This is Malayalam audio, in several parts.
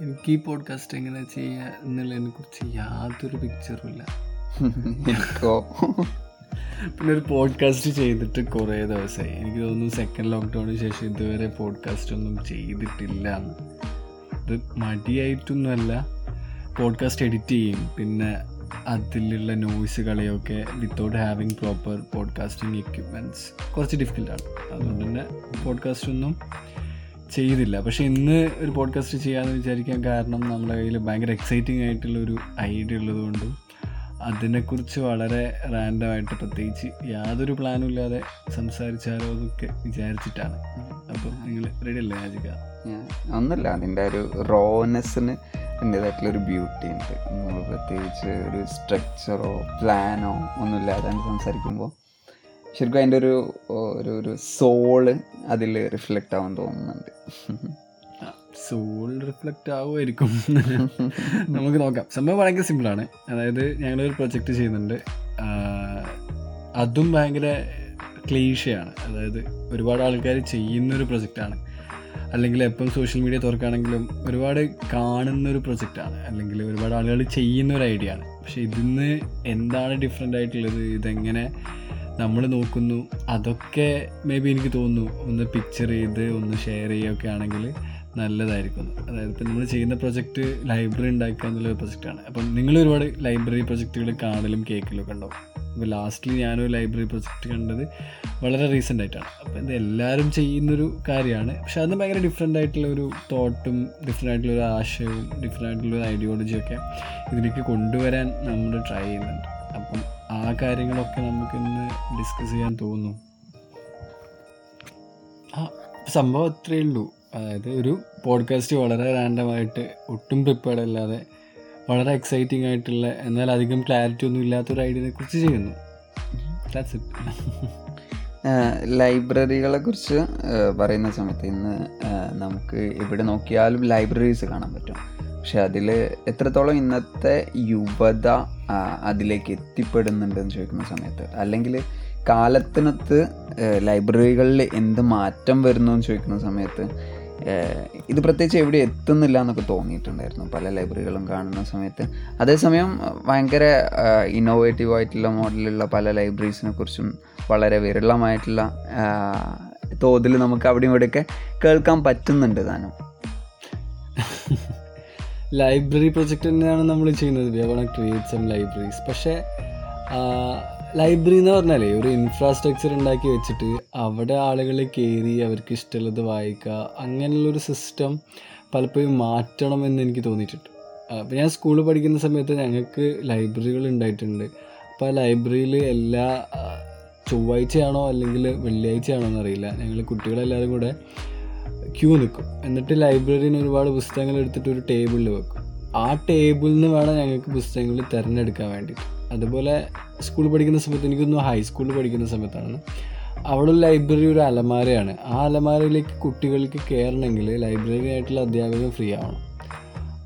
എനിക്ക് ഈ പോഡ്കാസ്റ്റ് എങ്ങനെ ചെയ്യുക എന്നുള്ളതിനെ കുറിച്ച് യാതൊരു പിക്ചറും ഇല്ല. പിന്നെ ഒരു പോഡ്കാസ്റ്റ് ചെയ്തിട്ട് കുറേ ദിവസമായി എനിക്ക് തോന്നുന്നു സെക്കൻഡ് ലോക്ക്ഡൗണിന് ശേഷം ഇതുവരെ പോഡ്കാസ്റ്റ് ഒന്നും ചെയ്തിട്ടില്ല. എന്ന് ഇത് മടിയായിട്ടൊന്നുമല്ല. പോഡ്കാസ്റ്റ് എഡിറ്റ് ചെയ്യും. പിന്നെ അതിലുള്ള നോയ്സ് കളിയൊക്കെ without having proper podcasting equipments കുറച്ച് ഡിഫിക്കൽട്ടാണ് അതുകൊണ്ട് തന്നെ പോഡ്കാസ്റ്റ് ഒന്നും ചെയ്തില്ല. പക്ഷേ ഇന്ന് ഒരു പോഡ്കാസ്റ്റ് ചെയ്യാമെന്ന് വിചാരിക്കാൻ കാരണം നമ്മുടെ കയ്യിൽ ഭയങ്കര എക്സൈറ്റിംഗ് ആയിട്ടുള്ള ഒരു ഐഡിയ ഉള്ളതുകൊണ്ട് അതിനെക്കുറിച്ച് വളരെ റാൻഡമായിട്ട് പ്രത്യേകിച്ച് യാതൊരു പ്ലാനും ഇല്ലാതെ സംസാരിച്ചാലോ എന്നൊക്കെ വിചാരിച്ചിട്ടാണ്. അപ്പം നിങ്ങൾ റെഡി അല്ലേ രാജിക? ഒന്നുമില്ല. അതിന്റെ ഒരു റോനെസ്സിന് അതിന്റേതായിട്ടുള്ള ഒരു ബ്യൂട്ടി ഉണ്ട്. നമ്മൾ പ്രത്യേകിച്ച് ഒരു സ്ട്രക്ചറോ പ്ലാനോ ഒന്നുമില്ലാതെ സംസാരിക്കുമ്പോൾ ശരിക്കും അതിന്റെ ഒരു ഒരു ഒരു സോൾ അതിൽ റിഫ്ലക്റ്റ് ആവാൻ തോന്നുന്നുണ്ട്. സോൾ റിഫ്ലക്റ്റ് ആവുമായിരിക്കും. നമുക്ക് നോക്കാം. സംഭവം ഭയങ്കര സിമ്പിളാണ് അതായത് ഞങ്ങളൊരു പ്രൊജക്റ്റ് ചെയ്യുന്നുണ്ട്. അതും ഭയങ്കര ക്ലീഷയാണ് അതായത് ഒരുപാട് ആൾക്കാർ ചെയ്യുന്നൊരു പ്രൊജക്റ്റാണ് അല്ലെങ്കിൽ എപ്പം സോഷ്യൽ മീഡിയ തുറക്കുകയാണെങ്കിലും ഒരുപാട് കാണുന്ന ഒരു പ്രൊജക്റ്റാണ് അല്ലെങ്കിൽ ഒരുപാട് ആളുകൾ ചെയ്യുന്ന ഒരു ഐഡിയ ആണ്. പക്ഷേ ഇതിന്ന് എന്താണ് ഡിഫറെന്റ് ആയിട്ടുള്ളത്? ഇതെങ്ങനെ നമ്മൾ നോക്കുന്നു. അതൊക്കെ മേ ബി എനിക്ക് തോന്നുന്നു. ഒന്ന് പിക്ചർ ചെയ്ത് ഒന്ന് ഷെയർ ചെയ്യുകയൊക്കെ ആണെങ്കിൽ നല്ലതായിരിക്കും. അതായത് ഇപ്പം നമ്മൾ ചെയ്യുന്ന പ്രൊജക്റ്റ് ലൈബ്രറി ഉണ്ടാക്കുക എന്നുള്ള പ്രൊജക്റ്റാണ് അപ്പം നിങ്ങൾ ഒരുപാട് ലൈബ്രറി പ്രൊജക്റ്റുകൾ കാണലും കേൾക്കലും ഒക്കെ ഉണ്ടാവും ഇപ്പോൾ ലാസ്റ്റ്ലി ഞാനൊരു ലൈബ്രറി പ്രൊജക്റ്റ് കണ്ടത് വളരെ റീസെന്റ് ആയിട്ടാണ്. അപ്പോൾ ഇത് എല്ലാവരും ചെയ്യുന്നൊരു കാര്യമാണ്. പക്ഷെ അതിന് ഭയങ്കര ഡിഫറെന്റ് ആയിട്ടുള്ള ഒരു തോട്ടും ഡിഫറെന്റ് ആയിട്ടുള്ള ഒരു ആശയവും ഡിഫറെന്റ് ആയിട്ടുള്ള ഒരു ഐഡിയോളജിയൊക്കെ ഇതിലേക്ക് കൊണ്ടുവരാൻ നമ്മൾ ട്രൈ ചെയ്യുന്നുണ്ട്. അപ്പം ആ കാര്യങ്ങളൊക്കെ നമുക്ക് ഇന്ന് ഡിസ്കസ് ചെയ്യാൻ തോന്നുന്നു. ആ സംഭവം അത്രയേ ഉള്ളൂ. അതായത് ഒരു പോഡ്കാസ്റ്റ് വളരെ റാൻഡമായിട്ട് ഒട്ടും പ്രിപ്പയർഡ് അല്ലാതെ വളരെ എക്സൈറ്റിംഗ് ആയിട്ടുള്ള എന്നാൽ അധികം ക്ലാരിറ്റി ഒന്നും ഇല്ലാത്തൊരു ഐഡിയനെ കുറിച്ച് ചെയ്യുന്നു. ലൈബ്രറികളെ കുറിച്ച് പറയുന്ന സമയത്ത് ഇന്ന് നമുക്ക് എവിടെ നോക്കിയാലും ലൈബ്രറീസ് കാണാൻ പറ്റും. പക്ഷെ അതിൽ എത്രത്തോളം ഇന്നത്തെ യുവത അതിലേക്ക് എത്തിപ്പെടുന്നുണ്ടെന്ന് ചോദിക്കുന്ന സമയത്ത്. അല്ലെങ്കിൽ കാലത്തിനൊത്ത് ലൈബ്രറികളിൽ എന്ത് മാറ്റം വരുന്നു എന്ന് ചോദിക്കുന്ന സമയത്ത് ഇത് പ്രത്യേകിച്ച് എവിടെ എത്തുന്നില്ല എന്നൊക്കെ തോന്നിയിട്ടുണ്ടായിരുന്നു. പല ലൈബ്രറികളും കാണുന്ന സമയത്ത്. അതേസമയം ഭയങ്കര ഇന്നോവേറ്റീവ് ആയിട്ടുള്ള മോഡലുള്ള പല ലൈബ്രറീസിനെ കുറിച്ചും വളരെ വിരളമായിട്ടുള്ള തോതിൽ നമുക്ക് അവിടെയും ഇവിടെയൊക്കെ കേൾക്കാൻ പറ്റുന്നുണ്ട് താനും. ലൈബ്രറി പ്രൊജക്റ്റ് തന്നെയാണ് നമ്മൾ ചെയ്യുന്നത്. We won't create some libraries പക്ഷേ ലൈബ്രറി എന്ന് പറഞ്ഞാലേ ഒരു ഇൻഫ്രാസ്ട്രക്ചർ ഉണ്ടാക്കി വെച്ചിട്ട് അവിടെ ആളുകൾ കയറി അവർക്ക് ഇഷ്ടമുള്ളത് വായിക്കുക അങ്ങനെയുള്ളൊരു സിസ്റ്റം പലപ്പോഴും മാറ്റണം എന്ന് എനിക്ക് തോന്നിയിട്ടുണ്ട്. അപ്പോൾ ഞാൻ സ്കൂളിൽ പഠിക്കുന്ന സമയത്ത് ഞങ്ങൾക്ക് ലൈബ്രറികൾ ഉണ്ടായിട്ടുണ്ട്. അപ്പോൾ ആ ലൈബ്രറിയിൽ എല്ലാ ചൊവ്വാഴ്ചയാണോ അല്ലെങ്കിൽ വെള്ളിയാഴ്ചയാണോ എന്നറിയില്ല. ഞങ്ങൾ കുട്ടികളെല്ലാവരും കൂടെ ക്യൂ നിൽക്കും. എന്നിട്ട് ലൈബ്രറിയിൽ നിന്ന് ഒരുപാട് പുസ്തകങ്ങൾ എടുത്തിട്ട് ഒരു ടേബിളിൽ വെക്കും. ആ ടേബിളിൽ നിന്ന് വേണം ഞങ്ങൾക്ക് പുസ്തകങ്ങൾ തിരഞ്ഞെടുക്കാൻ വേണ്ടിയിട്ട്. അതുപോലെ സ്കൂളിൽ പഠിക്കുന്ന സമയത്ത് എനിക്കൊന്നും ഹൈസ്കൂളിൽ പഠിക്കുന്ന സമയത്താണ്. അവിടെ ലൈബ്രറി ഒരു അലമാരയാണ്. ആ അലമാരയിലേക്ക് കുട്ടികൾക്ക് കയറണമെങ്കിൽ ലൈബ്രറി ആയിട്ടുള്ള അധ്യാപകൻ ഫ്രീ ആവണം.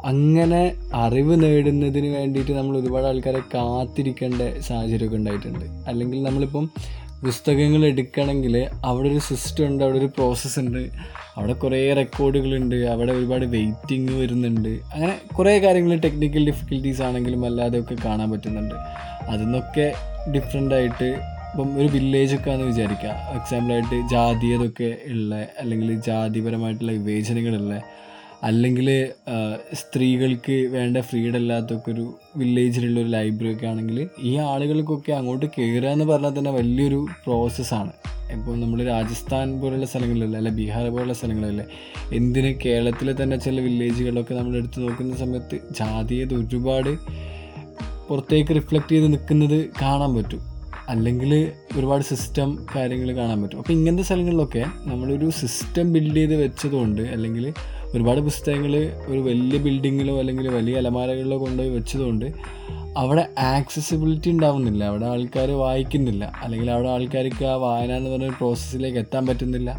അങ്ങനെ അറിവ് നേടുന്നതിന് വേണ്ടിയിട്ട് നമ്മൾ ഒരുപാട് ആൾക്കാരെ കാത്തിരിക്കേണ്ട സാഹചര്യമൊക്കെ ഉണ്ടായിട്ടുണ്ട്. അല്ലെങ്കിൽ നമ്മളിപ്പം പുസ്തകങ്ങൾ എടുക്കണമെങ്കിൽ അവിടെ ഒരു സിസ്റ്റം ഉണ്ട് അവിടെ ഒരു പ്രോസസ്സ് ഉണ്ട്. അവിടെ കുറേ റെക്കോർഡുകളുണ്ട് അവിടെ ഒരുപാട് വെയിറ്റിംഗ് വരുന്നുണ്ട്. അങ്ങനെ കുറേ കാര്യങ്ങൾ ടെക്നിക്കൽ ഡിഫിക്കൽട്ടീസ് ആണെങ്കിലും അല്ലാതെ ഒക്കെ കാണാൻ പറ്റുന്നുണ്ട്. അതിന്നൊക്കെ ഡിഫറെന്റ് ആയിട്ട് ഇപ്പം ഒരു വില്ലേജൊക്കെ ആണെന്ന് വിചാരിക്കുക എക്സാമ്പിളായിട്ട് ജാതീയതൊക്കെ ഉള്ള അല്ലെങ്കിൽ ജാതിപരമായിട്ടുള്ള വിവേചനങ്ങളുള്ള അല്ലെങ്കിൽ സ്ത്രീകൾക്ക് വേണ്ട ഫ്രീഡം ഇല്ലാത്തൊക്കെ ഒരു വില്ലേജിലുള്ള ഒരു ലൈബ്രറി ഒക്കെ ആണെങ്കിൽ ഈ ആളുകൾക്കൊക്കെ അങ്ങോട്ട് കയറുക എന്ന് പറഞ്ഞാൽ തന്നെ വലിയൊരു പ്രോസസ്സാണ് ഇപ്പോൾ നമ്മൾ രാജസ്ഥാൻ പോലുള്ള സ്ഥലങ്ങളിലല്ലേ അല്ലെ ബീഹാർ പോലുള്ള സ്ഥലങ്ങളിലല്ലേ എന്തിന് കേരളത്തിലെ തന്നെ ചില വില്ലേജുകളൊക്കെ നമ്മൾ എടുത്തു നോക്കുന്ന സമയത്ത് ജാതീയത ഒരുപാട് പുറത്തേക്ക് റിഫ്ലക്റ്റ് ചെയ്ത് നിൽക്കുന്നത് കാണാൻ പറ്റും. അല്ലെങ്കിൽ ഒരുപാട് സിസ്റ്റം കാര്യങ്ങൾ കാണാൻ പറ്റും. അപ്പോൾ ഇങ്ങനത്തെ സ്ഥലങ്ങളിലൊക്കെ നമ്മളൊരു സിസ്റ്റം ബിൽഡ് ചെയ്ത് വെച്ചതുകൊണ്ട് അല്ലെങ്കിൽ ഒരുപാട് പുസ്തകങ്ങൾ ഒരു വലിയ ബിൽഡിങ്ങിലോ അല്ലെങ്കിൽ വലിയ അലമാരകളിലോ കൊണ്ടുപോയി വെച്ചതുകൊണ്ട് അവിടെ ആക്സസിബിലിറ്റി ഉണ്ടാവുന്നില്ല. അവിടെ ആൾക്കാർ വായിക്കുന്നില്ല. അല്ലെങ്കിൽ അവിടെ ആൾക്കാർക്ക് ആ വായന എന്ന് പറഞ്ഞ പ്രോസസ്സിലേക്ക് എത്താൻ പറ്റുന്നില്ല.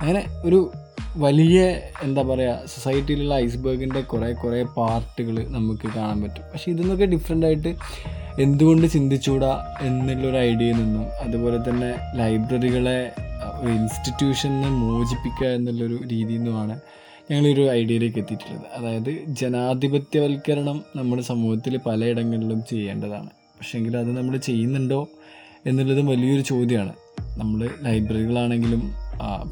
അങ്ങനെ ഒരു വലിയ എന്താ പറയുക സൊസൈറ്റിയിലുള്ള ഐസ്ബർഗിന്റെ കുറേ കുറേ പാർട്ടുകൾ നമുക്ക് കാണാൻ പറ്റും. പക്ഷെ ഇതിന്നൊക്കെ ഡിഫറെന്റ് ആയിട്ട് എന്തുകൊണ്ട് ചിന്തിച്ചുകൂടാ എന്നുള്ളൊരു ഐഡിയയിൽ നിന്നും അതുപോലെ തന്നെ ലൈബ്രറികളെ ഒരു ഇൻസ്റ്റിറ്റ്യൂഷനെ മോചിപ്പിക്കുക എന്നുള്ളൊരു രീതിയിൽ നിന്നുമാണ് ഞങ്ങളൊരു ഐഡിയയിലേക്ക് എത്തിയിട്ടുള്ളത്. അതായത് ജനാധിപത്യവൽക്കരണം നമ്മുടെ സമൂഹത്തിൽ പലയിടങ്ങളിലും ചെയ്യേണ്ടതാണ്. പക്ഷേങ്കിൽ അത് നമ്മൾ ചെയ്യുന്നുണ്ടോ എന്നുള്ളത് വലിയൊരു ചോദ്യമാണ്. നമ്മൾ ലൈബ്രറികളാണെങ്കിലും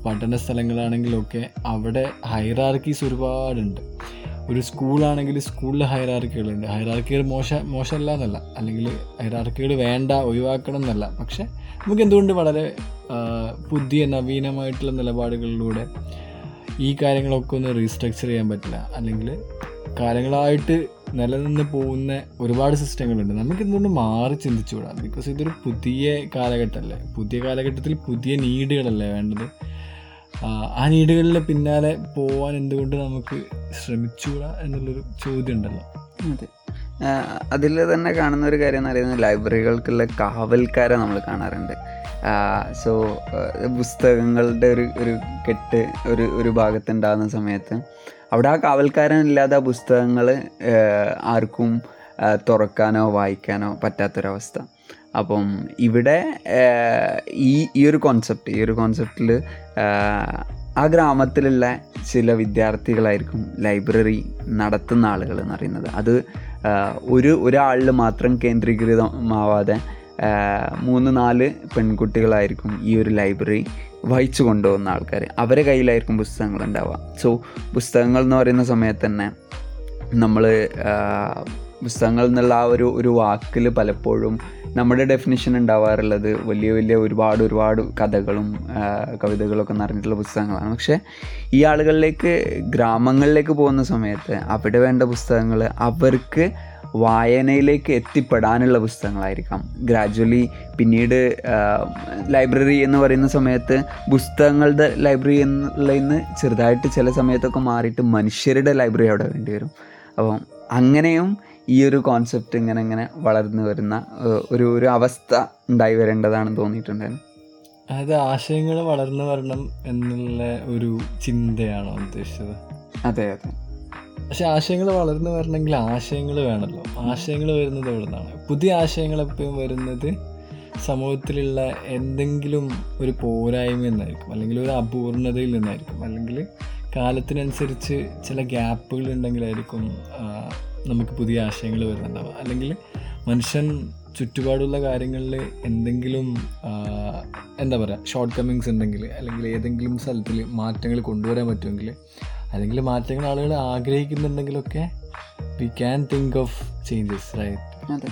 പഠന സ്ഥലങ്ങളാണെങ്കിലൊക്കെ അവിടെ ഹൈറാർക്കീസ് ഒരുപാടുണ്ട്. ഒരു സ്കൂളാണെങ്കിൽ സ്കൂളിൽ ഹൈറാർക്കികളുണ്ട്. ഹൈറാർക്കികൾ മോശ മോശമല്ല എന്നല്ല അല്ലെങ്കിൽ ഹൈറാർക്കികൾ വേണ്ട ഒഴിവാക്കണം എന്നല്ല. പക്ഷേ നമുക്ക് എന്തുകൊണ്ട് വളരെ പുതിയ നവീനമായിട്ടുള്ള നിലപാടുകളിലൂടെ ഈ കാര്യങ്ങളൊക്കെ ഒന്ന് റീസ്ട്രക്ചർ ചെയ്യാൻ പറ്റില്ല. അല്ലെങ്കിൽ കാലങ്ങളായിട്ട് നിലനിന്ന് പോകുന്ന ഒരുപാട് സിസ്റ്റങ്ങളുണ്ട്. നമുക്ക് ഇതുകൊണ്ട് മാറി ചിന്തിച്ചുകൂടാ. ബിക്കോസ് ഇതൊരു പുതിയ കാലഘട്ടമല്ലേ പുതിയ കാലഘട്ടത്തിൽ പുതിയ നീഡുകളല്ലേ വേണ്ടത്? ആ, നീഡുകളിലെ പിന്നാലെ പോവാൻ എന്തുകൊണ്ട് നമുക്ക് ശ്രമിച്ചുകൂടാ എന്നുള്ളൊരു ചോദ്യം ഉണ്ടല്ലോ അതെ അതിൽ തന്നെ കാണുന്ന ഒരു കാര്യം എന്ന് പറയുന്നത് ലൈബ്രറികൾക്കുള്ള കാവൽക്കാരെ നമ്മൾ കാണാറുണ്ട്. സോ പുസ്തകങ്ങളുടെ ഒരു ഒരു കെട്ട് ഒരു ഒരു ഭാഗത്തുണ്ടാകുന്ന സമയത്ത് അവിടെ ആ കാവൽക്കാരനില്ലാതെ ആ പുസ്തകങ്ങൾ ആർക്കും തുറക്കാനോ വായിക്കാനോ പറ്റാത്തൊരവസ്ഥ. അപ്പം ഇവിടെ ഈ ഈ ഒരു കോൺസെപ്റ്റ് ഈ ഒരു കോൺസെപ്റ്റിൽ ആ ഗ്രാമത്തിലുള്ള ചില വിദ്യാർത്ഥികളായിരിക്കും ലൈബ്രറി നടത്തുന്ന ആളുകൾ എന്ന് പറയുന്നത് അത് ഒരു ഒരാളിൽ മാത്രം കേന്ദ്രീകൃതമാവാതെ മൂന്ന് നാല് പെൺകുട്ടികളായിരിക്കും ഈ ഒരു ലൈബ്രറി വായിച്ചു കൊണ്ടുപോകുന്ന ആൾക്കാർ അവരെ കയ്യിലായിരിക്കും പുസ്തകങ്ങൾ ഉണ്ടാവുക സോ പുസ്തകങ്ങൾ എന്ന് പറയുന്ന സമയത്ത് തന്നെ നമ്മൾ പുസ്തകങ്ങൾ എന്നുള്ള ആ ഒരു ഒരു വാക്കിൽ പലപ്പോഴും നമ്മുടെ ഡെഫിനിഷൻ ഉണ്ടാവാറുള്ളത് വലിയ വലിയ ഒരുപാട് ഒരുപാട് കഥകളും കവിതകളൊക്കെ നിറഞ്ഞിട്ടുള്ള പുസ്തകങ്ങളാണ്. പക്ഷേ ഈ ആളുകളിലേക്ക് ഗ്രാമങ്ങളിലേക്ക് പോകുന്ന സമയത്ത് അവിടെ വേണ്ട പുസ്തകങ്ങൾ അവർക്ക് വായനയിലേക്ക് എത്തിപ്പെടാനുള്ള പുസ്തകങ്ങളായിരിക്കാം. ഗ്രാജ്വലി പിന്നീട് ലൈബ്രറി എന്ന് പറയുന്ന സമയത്ത് പുസ്തകങ്ങളുടെ ലൈബ്രറി എന്നുള്ളതിന്ന് ചെറുതായിട്ട് ചില സമയത്തൊക്കെ മാറിയിട്ട് മനുഷ്യരുടെ ലൈബ്രറി അവിടെ വേണ്ടി വരും. അപ്പം അങ്ങനെയും ഈ ഒരു കോൺസെപ്റ്റ് ഇങ്ങനെ ഇങ്ങനെ വളർന്നു വരുന്ന ഒരു ഒരു അവസ്ഥ ഉണ്ടായി വരേണ്ടതാണെന്ന് തോന്നിയിട്ടുണ്ടായിരുന്നു അതായത് ആശയങ്ങൾ വളർന്നു വരണം എന്നുള്ള ഒരു ചിന്തയാണോ ഉദ്ദേശിച്ചത്? അതെ അതെ. പക്ഷെ ആശയങ്ങൾ വളർന്നു വരണമെങ്കിൽ ആശയങ്ങൾ വേണമല്ലോ. ആശയങ്ങൾ വരുന്നത് എവിടെ നിന്നാണ് പുതിയ ആശയങ്ങൾ എപ്പോഴും വരുന്നത് സമൂഹത്തിലുള്ള എന്തെങ്കിലും ഒരു പോരായ്മ എന്നായിരിക്കും അല്ലെങ്കിൽ ഒരു അപൂർണതയിൽ നിന്നായിരിക്കും. അല്ലെങ്കിൽ കാലത്തിനനുസരിച്ച് ചില ഗ്യാപ്പുകൾ ഉണ്ടെങ്കിലായിരിക്കും നമുക്ക് പുതിയ ആശയങ്ങൾ വരുന്നുണ്ടാവുക. അല്ലെങ്കിൽ മനുഷ്യൻ ചുറ്റുപാടുള്ള കാര്യങ്ങളിൽ എന്തെങ്കിലും എന്താ പറയുക ഷോർട്ട് കമ്മിങ്സ് ഉണ്ടെങ്കിൽ അല്ലെങ്കിൽ ഏതെങ്കിലും സ്ഥലത്തിൽ മാറ്റങ്ങൾ കൊണ്ടുവരാൻ പറ്റുമെങ്കിൽ അല്ലെങ്കിൽ മാറ്റങ്ങൾ ആളുകൾ ആഗ്രഹിക്കുന്നുണ്ടെങ്കിലൊക്കെ we can think of changes right അതെ.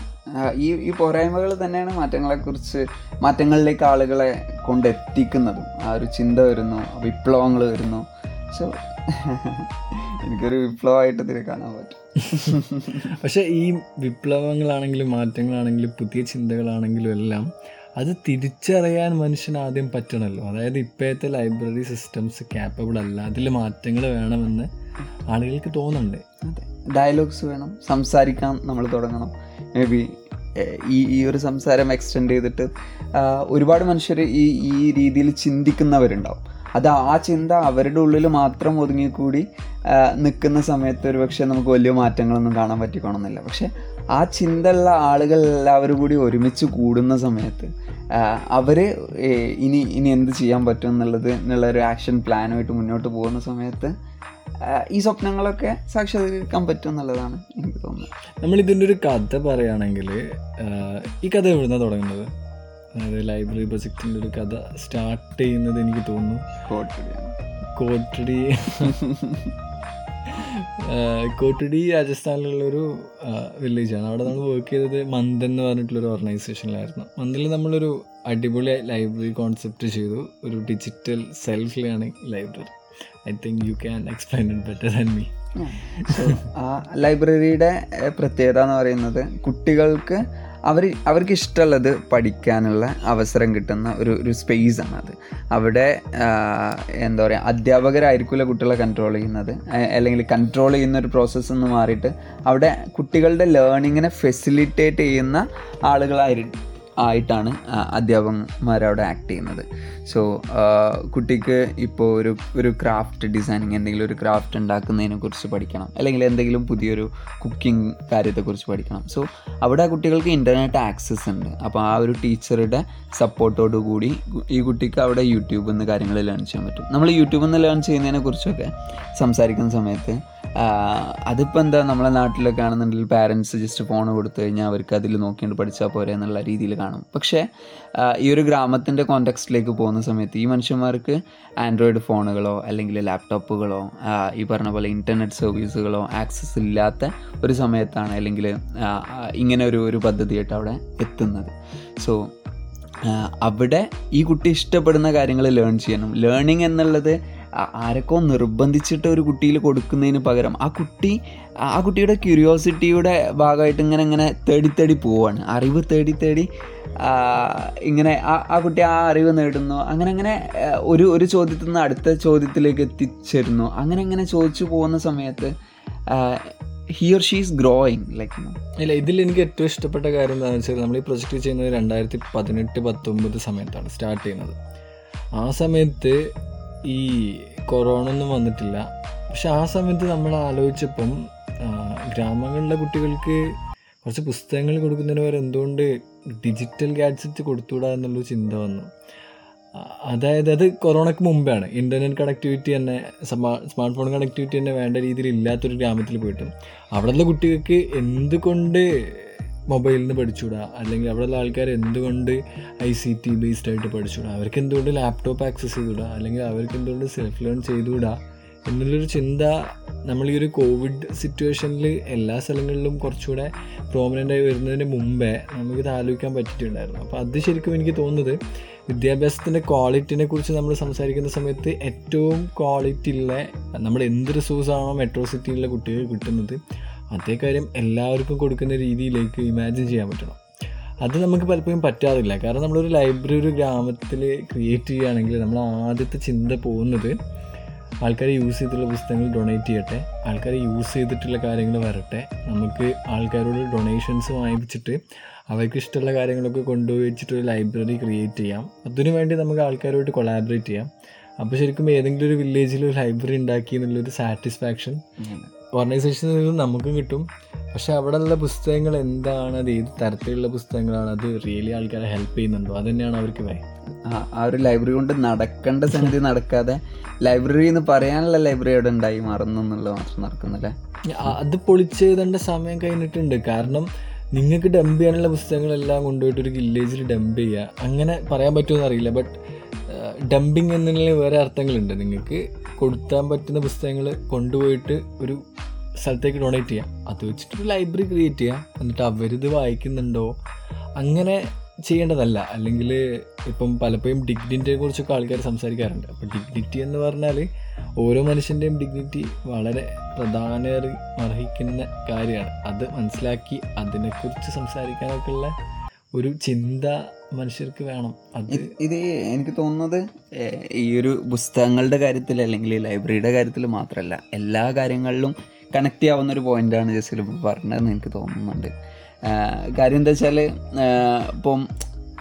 ഈ ഈ പോരായ്മകൾ തന്നെയാണ് മാറ്റങ്ങളെക്കുറിച്ച് മാറ്റങ്ങളിലേക്ക് ആളുകളെ കൊണ്ടെത്തിക്കുന്നതും. ആ ഒരു ചിന്ത വരുന്നു വിപ്ലവങ്ങൾ വരുന്നു. സോ എനിക്കൊരു വിപ്ലവമായിട്ട് ഇതിൽ കാണാൻ പറ്റും. പക്ഷേ ഈ വിപ്ലവങ്ങളാണെങ്കിലും മാറ്റങ്ങളാണെങ്കിലും പുതിയ ചിന്തകളാണെങ്കിലും എല്ലാം അത് തിരിച്ചറിയാൻ മനുഷ്യൻ ആദ്യം പറ്റണല്ലോ. അതായത് ഇപ്പോഴത്തെ ലൈബ്രറി സിസ്റ്റംസ് ക്യാപ്പബിൾ അല്ല. അതിൽ മാറ്റങ്ങൾ വേണമെന്ന് ആളുകൾക്ക് തോന്നുന്നുണ്ട് ഡയലോഗ്സ് വേണം. സംസാരിക്കാൻ നമ്മൾ തുടങ്ങണം. മേ ബി ഈ ഈ ഒരു സംസാരം എക്സ്റ്റെൻഡ് ചെയ്തിട്ട് ഒരുപാട് മനുഷ്യർ ഈ ഈ രീതിയിൽ ചിന്തിക്കുന്നവരുണ്ടാവും. അത് ആ ചിന്ത അവരുടെ ഉള്ളിൽ മാത്രം ഒതുങ്ങിക്കൂടി നിൽക്കുന്ന സമയത്ത് ഒരു പക്ഷേ നമുക്ക് വലിയ മാറ്റങ്ങളൊന്നും കാണാൻ പറ്റിക്കണമെന്നില്ല പക്ഷെ ആ ചിന്തയുള്ള ആളുകൾ എല്ലാവരും കൂടി ഒരുമിച്ച് കൂടുന്ന സമയത്ത് അവർ ഇനി ഇനി എന്ത് ചെയ്യാൻ പറ്റും എന്നുള്ളത് എന്നുള്ള ഒരു ആക്ഷൻ പ്ലാനുമായിട്ട് മുന്നോട്ട് പോകുന്ന സമയത്ത് ഈ സ്വപ്നങ്ങളൊക്കെ സാക്ഷാത്കരിക്കാൻ പറ്റും എന്നുള്ളതാണ് എനിക്ക് തോന്നുന്നത്. നമ്മൾ ഇതിന്റെ ഒരു കഥ പറയുകയാണെങ്കിൽ ഈ കഥ എവിടുന്നാണ് തുടങ്ങുന്നത്? അതായത് ലൈബ്രറി പ്രൊജക്റ്റിന്റെ ഒരു കഥ സ്റ്റാർട്ട് ചെയ്യുന്നത് എനിക്ക് തോന്നുന്നു. കോട്ടടി. കോട്ടടി. കോട്ടടി രാജസ്ഥാനിലുള്ളൊരു വില്ലേജാണ് അവിടെ നമ്മൾ വർക്ക് ചെയ്തത് മന്ദൻ എന്ന് പറഞ്ഞിട്ടുള്ളൊരു ഓർഗനൈസേഷനിലായിരുന്നു മന്ദിൽ നമ്മളൊരു അടിപൊളി ലൈബ്രറി കോൺസെപ്റ്റ് ചെയ്തു. ഒരു digital self learning library I think you can explain it better than me ആ ലൈബ്രറിയുടെ പ്രത്യേകത എന്ന് പറയുന്നത് കുട്ടികൾക്ക് അവർ അവർക്ക് ഇഷ്ടമുള്ളത് പഠിക്കാനുള്ള അവസരം കിട്ടുന്ന ഒരു ഒരു സ്പേസ് ആണത്. അവിടെ എന്താ പറയുക അധ്യാപകരായിരിക്കില്ല കുട്ടികളെ കൺട്രോൾ ചെയ്യുന്നത്. അല്ലെങ്കിൽ കൺട്രോൾ ചെയ്യുന്ന ഒരു പ്രോസസ്സ് എന്ന് മാറിയിട്ട് അവിടെ കുട്ടികളുടെ ലേണിങ്ങിനെ ഫെസിലിറ്റേറ്റ് ചെയ്യുന്ന ആളുകളായി ആയിട്ടാണ് അധ്യാപകന്മാരവിടെ ആക്ട് ചെയ്യുന്നത്. സോ കുട്ടിക്ക് ഇപ്പോൾ ഒരു ഒരു ക്രാഫ്റ്റ് ഡിസൈനിങ് എന്തെങ്കിലും ഒരു ക്രാഫ്റ്റ് ഉണ്ടാക്കുന്നതിനെക്കുറിച്ച് പഠിക്കണം. അല്ലെങ്കിൽ എന്തെങ്കിലും പുതിയൊരു കുക്കിംഗ് കാര്യത്തെക്കുറിച്ച് പഠിക്കണം. സോ അവിടെ കുട്ടികൾക്ക് ഇന്റർനെറ്റ് ആക്സസ് ഉണ്ട്. അപ്പോൾ ആ ഒരു ടീച്ചറുടെ സപ്പോർട്ടോടു കൂടി ഈ കുട്ടിക്ക് അവിടെ യൂട്യൂബിൽ നിന്ന് കാര്യങ്ങൾ ലേൺ ചെയ്യാൻ പറ്റും. നമ്മൾ യൂട്യൂബിൽ നിന്ന് ലേൺ ചെയ്യുന്നതിനെക്കുറിച്ചൊക്കെ സംസാരിക്കുന്ന സമയത്ത് അതിപ്പോൾ എന്താ നമ്മളെ നാട്ടിലൊക്കെ ആണെന്നുണ്ടെങ്കിൽ പാരൻസ് ജസ്റ്റ് ഫോൺ കൊടുത്തു കഴിഞ്ഞാൽ അവർക്ക് അതിൽ നോക്കിയിട്ട് പഠിച്ചാൽ പോരെ എന്നുള്ള രീതിയിൽ കാണും. പക്ഷേ ഈ ഒരു ഗ്രാമത്തിന്റെ കോണ്ടെക്സ്റ്റിലേക്ക് പോകുന്ന സമയത്ത് ഈ മനുഷ്യന്മാർക്ക് ആൻഡ്രോയിഡ് ഫോണുകളോ അല്ലെങ്കിൽ ലാപ്ടോപ്പുകളോ ഈ പറഞ്ഞ പോലെ ഇന്റർനെറ്റ് സർവീസുകളോ ആക്സസ് ഇല്ലാത്ത ഒരു സമയത്താണ് അല്ലെങ്കിൽ ഇങ്ങനെ ഒരു ഒരു പദ്ധതിയായിട്ട് അവിടെ എത്തുന്നത്. സോ അവിടെ ഈ കുട്ടി ഇഷ്ടപ്പെടുന്ന കാര്യങ്ങൾ ലേൺ ചെയ്യണം. ലേണിംഗ് എന്നുള്ളത് ആരൊക്കെ നിർബന്ധിച്ചിട്ട് ഒരു കുട്ടിയിൽ കൊടുക്കുന്നതിന് പകരം ആ കുട്ടി ആ കുട്ടിയുടെ ക്യൂരിയോസിറ്റിയുടെ ഭാഗമായിട്ട് ഇങ്ങനെ ഇങ്ങനെ തേടി തേടി പോവാണ്. അറിവ് തേടി തേടി ഇങ്ങനെ ആ ആ കുട്ടി ആ അറിവ് നേടുന്നു. അങ്ങനെ അങ്ങനെ ഒരു ഒരു ചോദ്യത്തിൽ നിന്ന് അടുത്ത ചോദ്യത്തിലേക്ക് എത്തിച്ചേരുന്നു. അങ്ങനെ അങ്ങനെ ചോദിച്ചു പോകുന്ന സമയത്ത് ഹിയർ ഷീസ് ഗ്രോയിങ് ലൈക്ക് ഇല്ല ഇതിൽ എനിക്ക് ഏറ്റവും ഇഷ്ടപ്പെട്ട കാര്യം എന്താണെന്ന് വെച്ചാൽ നമ്മൾ ഈ പ്രൊജക്റ്റ് ചെയ്യുന്നത് രണ്ടായിരത്തി പതിനെട്ട് പത്തൊമ്പത് സമയത്താണ് സ്റ്റാർട്ട് ചെയ്യുന്നത്. ആ സമയത്ത് ഈ കൊറോണ ഒന്നും വന്നിട്ടില്ല. പക്ഷെ ആ സമയത്ത് നമ്മൾ ആലോചിച്ചപ്പം ഗ്രാമങ്ങളിലെ കുട്ടികൾക്ക് കുറച്ച് പുസ്തകങ്ങൾ കൊടുക്കുന്നതിന് വരെ എന്തുകൊണ്ട് ഡിജിറ്റൽ ഗാഡ്ജറ്റ് കൊടുത്തുകൂടാ എന്നുള്ളൊരു ചിന്ത വന്നു. അതായത് അത് കൊറോണയ്ക്ക് മുമ്പാണ്. ഇന്റർനെറ്റ് കണക്ടിവിറ്റി തന്നെ സ്മാർട്ട് ഫോൺ കണക്ടിവിറ്റി തന്നെ വേണ്ട രീതിയിൽ ഇല്ലാത്തൊരു ഗ്രാമത്തിൽ പോയിട്ടും. അവിടെയുള്ള കുട്ടികൾക്ക് എന്തുകൊണ്ട് മൊബൈലിൽ നിന്ന് പഠിച്ചുകൂടാ അല്ലെങ്കിൽ അവിടെയുള്ള ആൾക്കാർ എന്തുകൊണ്ട് ഐ സി ടി ബേസ്ഡ് ആയിട്ട് പഠിച്ചുകൂടാ അവർക്ക് എന്തുകൊണ്ട് ലാപ്ടോപ്പ് ആക്സസ് ചെയ്തുകൂടാ അല്ലെങ്കിൽ അവർക്ക് എന്തുകൊണ്ട് സെൽഫ് ലേൺ ചെയ്തുകൂടാ എന്നുള്ളൊരു ചിന്ത നമ്മൾ ഈ ഒരു കോവിഡ് സിറ്റുവേഷനിൽ എല്ലാ സ്ഥലങ്ങളിലും കുറച്ചുകൂടെ പ്രോമിനന്റ് ആയി വരുന്നതിന് മുമ്പേ നമുക്കിത് ആലോചിക്കാൻ പറ്റിയിട്ടുണ്ടായിരുന്നു. അപ്പോൾ അത് ശരിക്കും എനിക്ക് തോന്നുന്നത് വിദ്യാഭ്യാസത്തിന്റെ ക്വാളിറ്റിനെ കുറിച്ച് നമ്മൾ സംസാരിക്കുന്ന സമയത്ത് ഏറ്റവും ക്വാളിറ്റി ഉള്ള നമ്മൾ എന്ത് റിസോഴ്സാണോ മെട്രോ സിറ്റിയിലുള്ള കുട്ടികൾ കിട്ടുന്നത് അതേ കാര്യം എല്ലാവർക്കും കൊടുക്കുന്ന രീതിയിലേക്ക് ഇമാജിൻ ചെയ്യാൻ പറ്റണം. അത് നമുക്ക് പലപ്പോഴും പറ്റാറില്ല. കാരണം നമ്മളൊരു ലൈബ്രറി ഒരു ഗ്രാമത്തിൽ ക്രിയേറ്റ് ചെയ്യുകയാണെങ്കിൽ നമ്മൾ ആദ്യത്തെ ചിന്ത പോകുന്നത് ആൾക്കാർ യൂസ് ചെയ്തിട്ടുള്ള പുസ്തകങ്ങൾ ഡൊണേറ്റ് ചെയ്യട്ടെ ആൾക്കാർ യൂസ് ചെയ്തിട്ടുള്ള കാര്യങ്ങൾ വരട്ടെ നമുക്ക് ആൾക്കാരോട് ഡൊണേഷൻസ് വാങ്ങിച്ചിട്ട് അവർക്ക് ഇഷ്ടമുള്ള കാര്യങ്ങളൊക്കെ കൊണ്ടുപോയി വെച്ചിട്ട് ഒരു ലൈബ്രറി ക്രിയേറ്റ് ചെയ്യാം. അതിനു വേണ്ടി നമുക്ക് ആൾക്കാരുമായിട്ട് കൊളാബറേറ്റ് ചെയ്യാം. അപ്പോൾ ശരിക്കും ഏതെങ്കിലും ഒരു വില്ലേജിൽ ഒരു ലൈബ്രറി ഉണ്ടാക്കി എന്നുള്ളൊരു സാറ്റിസ്ഫാക്ഷൻ ഓർഗനൈസേഷനിൽ നിന്ന് നമുക്കും കിട്ടും. പക്ഷെ അവിടെയുള്ള പുസ്തകങ്ങൾ എന്താണ്? അത് ഏത് തരത്തിലുള്ള പുസ്തകങ്ങളാണ്? അത് റിയലി ആൾക്കാരെ ഹെൽപ്പ് ചെയ്യുന്നുണ്ടോ? അത് തന്നെയാണ് അവർക്ക് വേ ആ ഒരു ലൈബ്രറി കൊണ്ട് നടക്കേണ്ട സംഗതി നടക്കാതെ ലൈബ്രറി എന്ന് പറയാനുള്ള ലൈബ്രറി അവിടെ ഉണ്ടായി മാറുന്നു എന്നുള്ളത് മാത്രം നടക്കുന്നില്ലേ? അത് പൊളിച്ചെഴുതേണ്ട സമയം കഴിഞ്ഞിട്ടുണ്ട്. കാരണം നിങ്ങൾക്ക് ഡംപ് ചെയ്യാനുള്ള പുസ്തകങ്ങളെല്ലാം കൊണ്ടുപോയിട്ട് ഒരു വില്ലേജിൽ ഡംപ് ചെയ്യുക. അങ്ങനെ പറയാൻ പറ്റുമെന്ന് അറിയില്ല. ബട്ട് ഡംപിങ് എന്നതിൽ വേറെ അർത്ഥങ്ങളുണ്ട്. നിങ്ങൾക്ക് കൊടുത്താൻ പറ്റുന്ന പുസ്തകങ്ങൾ കൊണ്ടുപോയിട്ട് ഒരു സ്ഥലത്തേക്ക് ഡൊണേറ്റ് ചെയ്യാം. അത് വെച്ചിട്ട് ഒരു ലൈബ്രറി ക്രിയേറ്റ് ചെയ്യാം. എന്നിട്ട് അവരിത് വായിക്കുന്നുണ്ടോ? അങ്ങനെ ചെയ്യേണ്ടതല്ല. അല്ലെങ്കിൽ ഇപ്പം പലപ്പോഴും ഡിഗ്നിറ്റിയെ കുറിച്ചൊക്കെ ആൾക്കാർ സംസാരിക്കാറുണ്ട്. അപ്പോൾ ഡിഗ്നിറ്റി എന്ന് പറഞ്ഞാൽ ഓരോ മനുഷ്യന്റെയും ഡിഗ്നിറ്റി വളരെ പ്രധാന അർഹിക്കുന്ന കാര്യമാണ്. അത് മനസ്സിലാക്കി അതിനെക്കുറിച്ച് സംസാരിക്കാനൊക്കെയുള്ള ഒരു ചിന്ത മനുഷ്യർക്ക് വേണം. ഇത് എനിക്ക് തോന്നുന്നത് ഈ ഒരു പുസ്തകങ്ങളുടെ കാര്യത്തിൽ അല്ലെങ്കിൽ ലൈബ്രറിയുടെ കാര്യത്തിൽ മാത്രമല്ല എല്ലാ കാര്യങ്ങളിലും കണക്ട് ചെയ്യാവുന്ന ഒരു പോയിന്റാണ് ജസ്റ്റിൽ ഇപ്പോൾ പറഞ്ഞതെന്ന് എനിക്ക് തോന്നുന്നുണ്ട്. കാര്യം എന്താ വെച്ചാൽ ഇപ്പം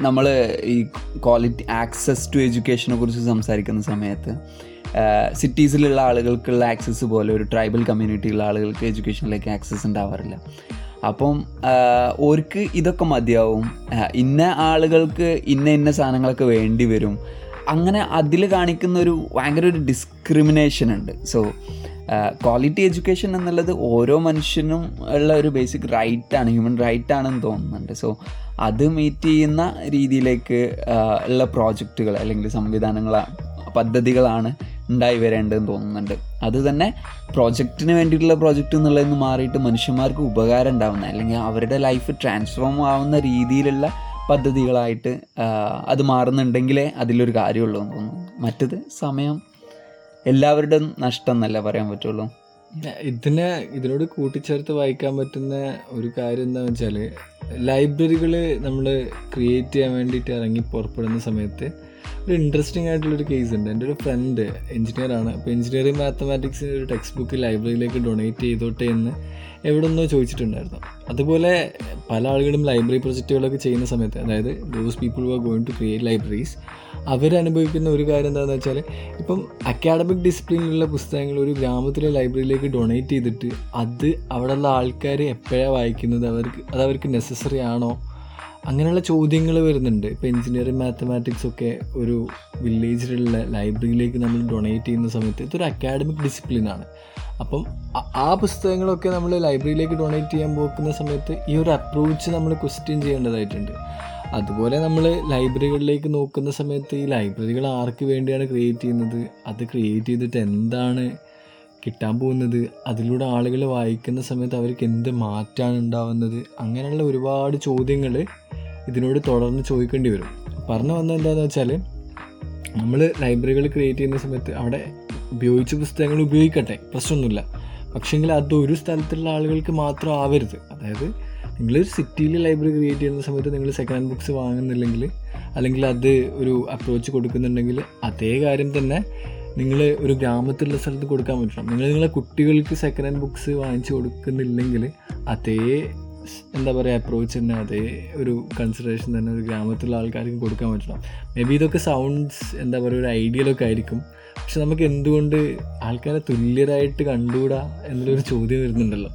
നമ്മൾ ഈ ക്വാളിറ്റി ആക്സസ് ടു എഡ്യൂക്കേഷനെ കുറിച്ച് സംസാരിക്കുന്ന സമയത്ത് സിറ്റീസിലുള്ള ആളുകൾക്കുള്ള ആക്സസ് പോലെ ഒരു ട്രൈബൽ കമ്മ്യൂണിറ്റിയുള്ള ആളുകൾക്ക് എഡ്യൂക്കേഷനിലേക്ക് ആക്സസ് ഉണ്ടാവാറില്ല. അപ്പം ഓർക്ക് ഇതൊക്കെ മതിയാവും. ഇന്ന ആളുകൾക്ക് ഇന്ന ഇന്ന സാധനങ്ങളൊക്കെ വേണ്ടി വരും. അങ്ങനെ അതിൽ കാണിക്കുന്ന ഒരു ഭയങ്കര ഒരു ഡിസ്ക്രിമിനേഷൻ ഉണ്ട്. സോ ക്വാളിറ്റി എഡ്യൂക്കേഷൻ എന്നുള്ളത് ഓരോ മനുഷ്യനും ഉള്ള ഒരു ബേസിക് റൈറ്റാണ് ഹ്യൂമൻ റൈറ്റ് ആണെന്ന് തോന്നുന്നുണ്ട്. സോ അത് മീറ്റ് ചെയ്യുന്ന രീതിയിലേക്ക് ഉള്ള പ്രോജക്റ്റുകൾ അല്ലെങ്കിൽ സംവിധാനങ്ങളാണ് പദ്ധതികളാണ് ഉണ്ടായി വരേണ്ടതെന്ന് തോന്നുന്നുണ്ട്. അത് തന്നെ പ്രോജക്റ്റിന് വേണ്ടിയിട്ടുള്ള പ്രോജക്റ്റ് എന്നുള്ളതിൽ നിന്ന് മാറിയിട്ട് മനുഷ്യന്മാർക്ക് ഉപകാരം ഉണ്ടാവുന്ന അല്ലെങ്കിൽ അവരുടെ ലൈഫ് ട്രാൻസ്ഫോം ആവുന്ന രീതിയിലുള്ള പദ്ധതികളായിട്ട് അത് മാറുന്നുണ്ടെങ്കിലേ അതിലൊരു കാര്യമുള്ളൂ എന്ന് തോന്നുന്നു. മറ്റത് സമയം എല്ലാവരുടെയും നഷ്ടം എന്നല്ല പറയാൻ പറ്റുള്ളൂ? ഇതിനെ ഇതിനോട് കൂട്ടിച്ചേർത്ത് വായിക്കാൻ പറ്റുന്ന ഒരു കാര്യം എന്താണെന്ന് വെച്ചാൽ ലൈബ്രറികൾ നമ്മൾ ക്രിയേറ്റ് ചെയ്യാൻ വേണ്ടിയിട്ട് ഇറങ്ങി പുറപ്പെടുന്ന സമയത്ത് ഒരു ഇൻട്രസ്റ്റിംഗ് ആയിട്ടുള്ളൊരു കേസ് ഉണ്ട്. എന്റെ ഒരു ഫ്രണ്ട് എഞ്ചിനീയറാണ് അപ്പോൾ എഞ്ചിനീയറിംഗ് മാത്തമാറ്റിക്സ് ഒരു ടെക്സ്റ്റ് ബുക്ക് ലൈബ്രറിയിലേക്ക് ഡൊണേറ്റ് ചെയ്തോട്ടെ എന്ന് എവിടെ നിന്നോ ചോദിച്ചിട്ടുണ്ടായിരുന്നു. അതുപോലെ പല ആളുകളും ലൈബ്രറി പ്രൊജക്റ്റുകളൊക്കെ ചെയ്യുന്ന സമയത്ത് അതായത് those people are going to create libraries അവരനുഭവിക്കുന്ന ഒരു കാര്യം എന്താണെന്ന് വെച്ചാൽ ഇപ്പം അക്കാഡമിക് ഡിസിപ്ലിനിലുള്ള പുസ്തകങ്ങൾ ഒരു ഗ്രാമത്തിലെ ലൈബ്രറിയിലേക്ക് ഡൊണേറ്റ് ചെയ്തിട്ട് അത് അവിടെയുള്ള ആൾക്കാർ എപ്പോഴാണ് വായിക്കുന്നത്? അവർക്ക് അത് അവർക്ക് നെസസറി ആണോ? അങ്ങനെയുള്ള ചോദ്യങ്ങൾ വരുന്നുണ്ട്. ഇപ്പോൾ എഞ്ചിനീയറിംഗ് മാത്തമാറ്റിക്സ് ഒക്കെ ഒരു വില്ലേജിലുള്ള ലൈബ്രറിയിലേക്ക് നമ്മൾ ഡൊണേറ്റ് ചെയ്യുന്ന സമയത്ത് ഇതൊരു അക്കാഡമിക് ഡിസിപ്ലിനാണ് അപ്പം ആ- പുസ്തകങ്ങളൊക്കെ നമ്മൾ ലൈബ്രറിയിലേക്ക് ഡൊണേറ്റ് ചെയ്യാൻ പോകുന്ന സമയത്ത് ഈ ഒരു അപ്രോച്ച് നമ്മൾ ക്വസ്റ്റ്യൻ ചെയ്യേണ്ടതായിട്ടുണ്ട്. അതുപോലെ നമ്മൾ ലൈബ്രറികളിലേക്ക് നോക്കുന്ന സമയത്ത് ഈ ലൈബ്രറികൾ ആർക്ക് വേണ്ടിയാണ് ക്രിയേറ്റ് ചെയ്യുന്നത്? അത് ക്രിയേറ്റ് ചെയ്തിട്ട് എന്താണ് കിട്ടാൻ പോകുന്നത്. അതിലൂടെ ആളുകൾ വായിക്കുന്ന സമയത്ത് അവർക്ക് എന്ത് മാറ്റമാണ് ഉണ്ടാവുന്നത്? അങ്ങനെയുള്ള ഒരുപാട് ചോദ്യങ്ങൾ ഇതിനോട് തുടർന്ന് ചോദിക്കേണ്ടി വരും. പറഞ്ഞു വന്നത് എന്താണെന്ന് വെച്ചാൽ നമ്മൾ ലൈബ്രറികൾ ക്രിയേറ്റ് ചെയ്യുന്ന സമയത്ത് അവിടെ ഉപയോഗിച്ച പുസ്തകങ്ങൾ ഉപയോഗിക്കട്ടെ പ്രശ്നമൊന്നുമില്ല. പക്ഷേങ്കിൽ അത് ഒരു സ്ഥലത്തുള്ള ആളുകൾക്ക് മാത്രം ആവരുത്. അതായത് നിങ്ങൾ സിറ്റിയിൽ ലൈബ്രറി ക്രിയേറ്റ് ചെയ്യുന്ന സമയത്ത് നിങ്ങൾ സെക്കൻഡ് ഹാൻഡ് ബുക്സ് വാങ്ങുന്നില്ലെങ്കിൽ അല്ലെങ്കിൽ അത് ഒരു അപ്രോച്ച് കൊടുക്കുന്നുണ്ടെങ്കിൽ അതേ കാര്യം തന്നെ നിങ്ങൾ ഒരു ഗ്രാമത്തിലുള്ള സ്ഥലത്ത് കൊടുക്കാൻ പറ്റണം. നിങ്ങൾ നിങ്ങളെ കുട്ടികൾക്ക് സെക്കൻഡ് ഹാൻഡ് ബുക്സ് വാങ്ങിച്ചു കൊടുക്കുന്നില്ലെങ്കിൽ അതേ എന്താ പറയുക അപ്രോച്ച് തന്നെ അതേ ഒരു കൺസിഡറേഷൻ തന്നെ ഒരു ഗ്രാമത്തിലുള്ള ആൾക്കാർക്ക് കൊടുക്കാൻ പറ്റണം. മേ ബി ഇതൊക്കെ സൗണ്ട്സ് എന്താ പറയുക ഒരു ഐഡിയലൊക്കെ ആയിരിക്കും. പക്ഷെ നമുക്ക് എന്തുകൊണ്ട് ആൾക്കാരെ തുല്യരായിട്ട് കണ്ടുകൂടാ എന്നുള്ളൊരു ചോദ്യം വരുന്നുണ്ടല്ലോ.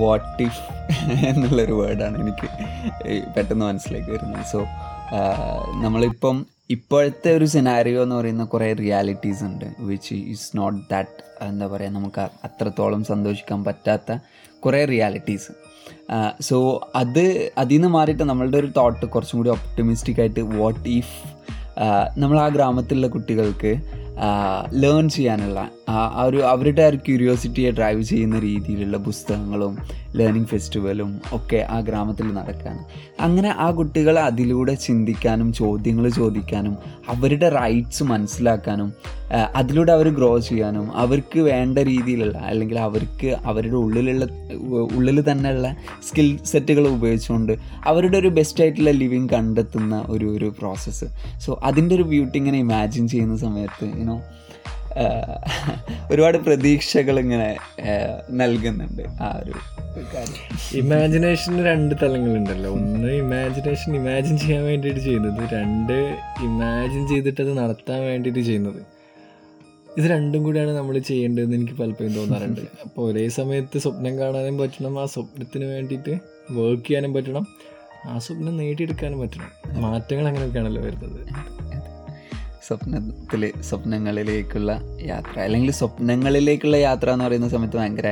വാട്ട് എന്നുള്ളൊരു വേർഡാണ് എനിക്ക് പെട്ടെന്ന് മനസ്സിലേക്ക് വരുന്നത്. സോ നമ്മളിപ്പം ഇപ്പോഴത്തെ ഒരു സിനാരിയോ എന്ന് പറയുന്ന കുറേ റിയാലിറ്റീസ് ഉണ്ട് വിച്ച് ഈസ് നോട്ട് ദാറ്റ് എന്താ പറയുക നമുക്ക് അത്രത്തോളം സന്തോഷിക്കാൻ പറ്റാത്ത കുറേ റിയാലിറ്റീസ് സോ അത് അതിൽ നിന്ന് മാറിയിട്ട് നമ്മളുടെ ഒരു തോട്ട് കുറച്ചും കൂടി ഒപ്റ്റമിസ്റ്റിക് ആയിട്ട് വാട്ട് ഇഫ് നമ്മൾ ആ ഗ്രാമത്തിലുള്ള കുട്ടികൾക്ക് ലേൺ ചെയ്യാനുള്ള ആ ഒരു അവരുടെ ഒരു ക്യൂരിയോസിറ്റിയെ ഡ്രൈവ് ചെയ്യുന്ന രീതിയിലുള്ള പുസ്തകങ്ങളും ലേണിംഗ് ഫെസ്റ്റിവലും ഒക്കെ ആ ഗ്രാമത്തിൽ നടക്കാൻ അങ്ങനെ ആ കുട്ടികൾ അതിലൂടെ ചിന്തിക്കാനും ചോദ്യങ്ങൾ ചോദിക്കാനും അവരുടെ റൈറ്റ്സ് മനസ്സിലാക്കാനും അതിലൂടെ അവർ ഗ്രോ ചെയ്യാനും അവർക്ക് വേണ്ട രീതിയിലുള്ള അല്ലെങ്കിൽ അവർക്ക് അവരുടെ ഉള്ളിലുള്ള ഉള്ളിൽ തന്നെയുള്ള സ്കിൽ സെറ്റുകൾ ഉപയോഗിച്ചുകൊണ്ട് അവരുടെ ഒരു ബെസ്റ്റ് ആയിട്ടുള്ള ലിവിങ് കണ്ടെത്തുന്ന ഒരു ഒരു പ്രോസസ്സ് സോ അതിന്റെ ഒരു ബ്യൂട്ടി ഇങ്ങനെ ഇമാജിൻ ചെയ്യുന്ന സമയത്ത് യുനോ ഒരുപാട് പ്രതീക്ഷകൾ ഇങ്ങനെ നൽകുന്നുണ്ട് ആ ഒരു ഇമാജിനേഷന് രണ്ട് തലങ്ങളുണ്ടല്ലോ. ഒന്ന് ഇമാജിനേഷൻ ഇമാജിൻ ചെയ്യാൻ വേണ്ടിയിട്ട് ചെയ്യുന്നത് രണ്ട് ഇമാജിൻ ചെയ്തിട്ട് അത് നടത്താൻ വേണ്ടിയിട്ട് ചെയ്യുന്നത്. ഇത് രണ്ടും കൂടിയാണ് നമ്മൾ ചെയ്യേണ്ടതെന്ന് എനിക്ക് പലപ്പോഴും തോന്നാറുണ്ട്. അപ്പോൾ ഒരേ സമയത്ത് സ്വപ്നം കാണാനും പറ്റണം ആ സ്വപ്നത്തിന് വേണ്ടിയിട്ട് വർക്ക് ചെയ്യാനും പറ്റണം ആ സ്വപ്നം നേടിയെടുക്കാനും പറ്റണം. മാറ്റങ്ങൾ അങ്ങനെയൊക്കെയാണല്ലോ വരുന്നത്. സ്വപ്നത്തിൽ സ്വപ്നങ്ങളിലേക്കുള്ള യാത്ര അല്ലെങ്കിൽ സ്വപ്നങ്ങളിലേക്കുള്ള യാത്ര എന്ന് പറയുന്ന സമയത്ത് ഭയങ്കര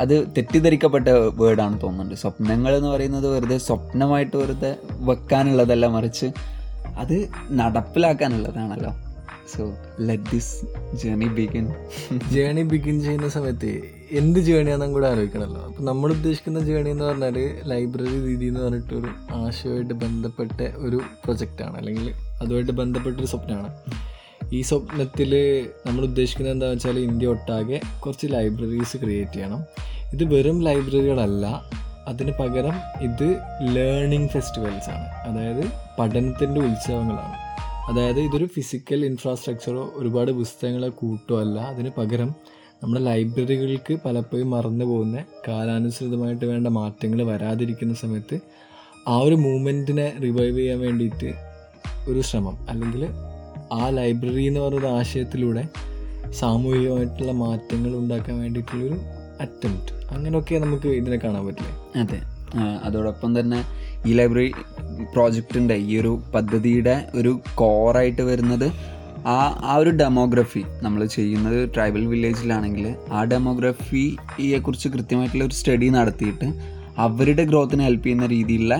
അത് തെറ്റിദ്ധരിക്കപ്പെട്ട വേർഡാണ് തോന്നുന്നുണ്ട്. സ്വപ്നങ്ങൾ എന്ന് പറയുന്നത് വെറുതെ സ്വപ്നമായിട്ട് വെറുതെ വെക്കാനുള്ളതല്ല മറിച്ച് അത് നടപ്പിലാക്കാനുള്ളതാണല്ലോ. So let this journey begin journey begin ചെയ്യുന്ന സമയത്ത് എന്ത് ജേണിയാണെന്നും കൂടെ ആലോചിക്കണമല്ലോ അപ്പം നമ്മൾ ഉദ്ദേശിക്കുന്ന ജേണി എന്ന് പറഞ്ഞാൽ ലൈബ്രറി രീതി എന്ന് പറഞ്ഞിട്ടൊരു ആശയമായിട്ട് ബന്ധപ്പെട്ട ഒരു പ്രൊജക്റ്റാണ് അല്ലെങ്കിൽ അതുമായിട്ട് ബന്ധപ്പെട്ടൊരു സ്വപ്നമാണ്. ഈ സ്വപ്നത്തിൽ നമ്മൾ ഉദ്ദേശിക്കുന്നത് എന്താണെന്ന് വെച്ചാൽ ഇന്ത്യ ഒട്ടാകെ കുറച്ച് ലൈബ്രറീസ് ക്രിയേറ്റ് ചെയ്യണം. ഇത് വെറും ലൈബ്രറികളല്ല അതിന് പകരം ഇത് ലേണിംഗ് ഫെസ്റ്റിവൽസ് ആണ്. അതായത് പഠനത്തിന്റെ ഉത്സവങ്ങളാണ്. അതായത് ഇതൊരു ഫിസിക്കൽ ഇൻഫ്രാസ്ട്രക്ചറോ ഒരുപാട് പുസ്തകങ്ങളോ കൂട്ടോ അല്ല അതിന് പകരം നമ്മുടെ ലൈബ്രറികൾക്ക് പലപ്പോഴും മറന്നു പോകുന്ന കാലാനുസൃതമായിട്ട് വേണ്ട മാറ്റങ്ങൾ വരാതിരിക്കുന്ന സമയത്ത് ആ ഒരു മൂമെന്റിനെ റിവൈവ് ചെയ്യാൻ വേണ്ടിയിട്ട് ഒരു ശ്രമം. അല്ലെങ്കിൽ ആ ലൈബ്രറി എന്ന് പറയുന്ന ആശയത്തിലൂടെ സാമൂഹികമായിട്ടുള്ള മാറ്റങ്ങൾ ഉണ്ടാക്കാൻ വേണ്ടിയിട്ടുള്ളൊരു അറ്റംപ്റ്റ് അങ്ങനെയൊക്കെ നമുക്ക് ഇതിനെ കാണാൻ പറ്റില്ലേ? അതെ. അതോടൊപ്പം തന്നെ ഈ ലൈബ്രറി പ്രോജക്റ്റിന്റെ ഈ ഒരു പദ്ധതിയുടെ ഒരു കോറായിട്ട് വരുന്നത് ആ ആ ഒരു ഡെമോഗ്രഫി നമ്മൾ ചെയ്യുന്നത് ട്രൈബൽ വില്ലേജിലാണെങ്കിൽ ആ ഡെമോഗ്രഫിയെക്കുറിച്ച് കൃത്യമായിട്ടുള്ള ഒരു സ്റ്റഡി നടത്തിയിട്ട് അവരുടെ ഗ്രോത്തിന് ഹെൽപ്പ് ചെയ്യുന്ന രീതിയിലുള്ള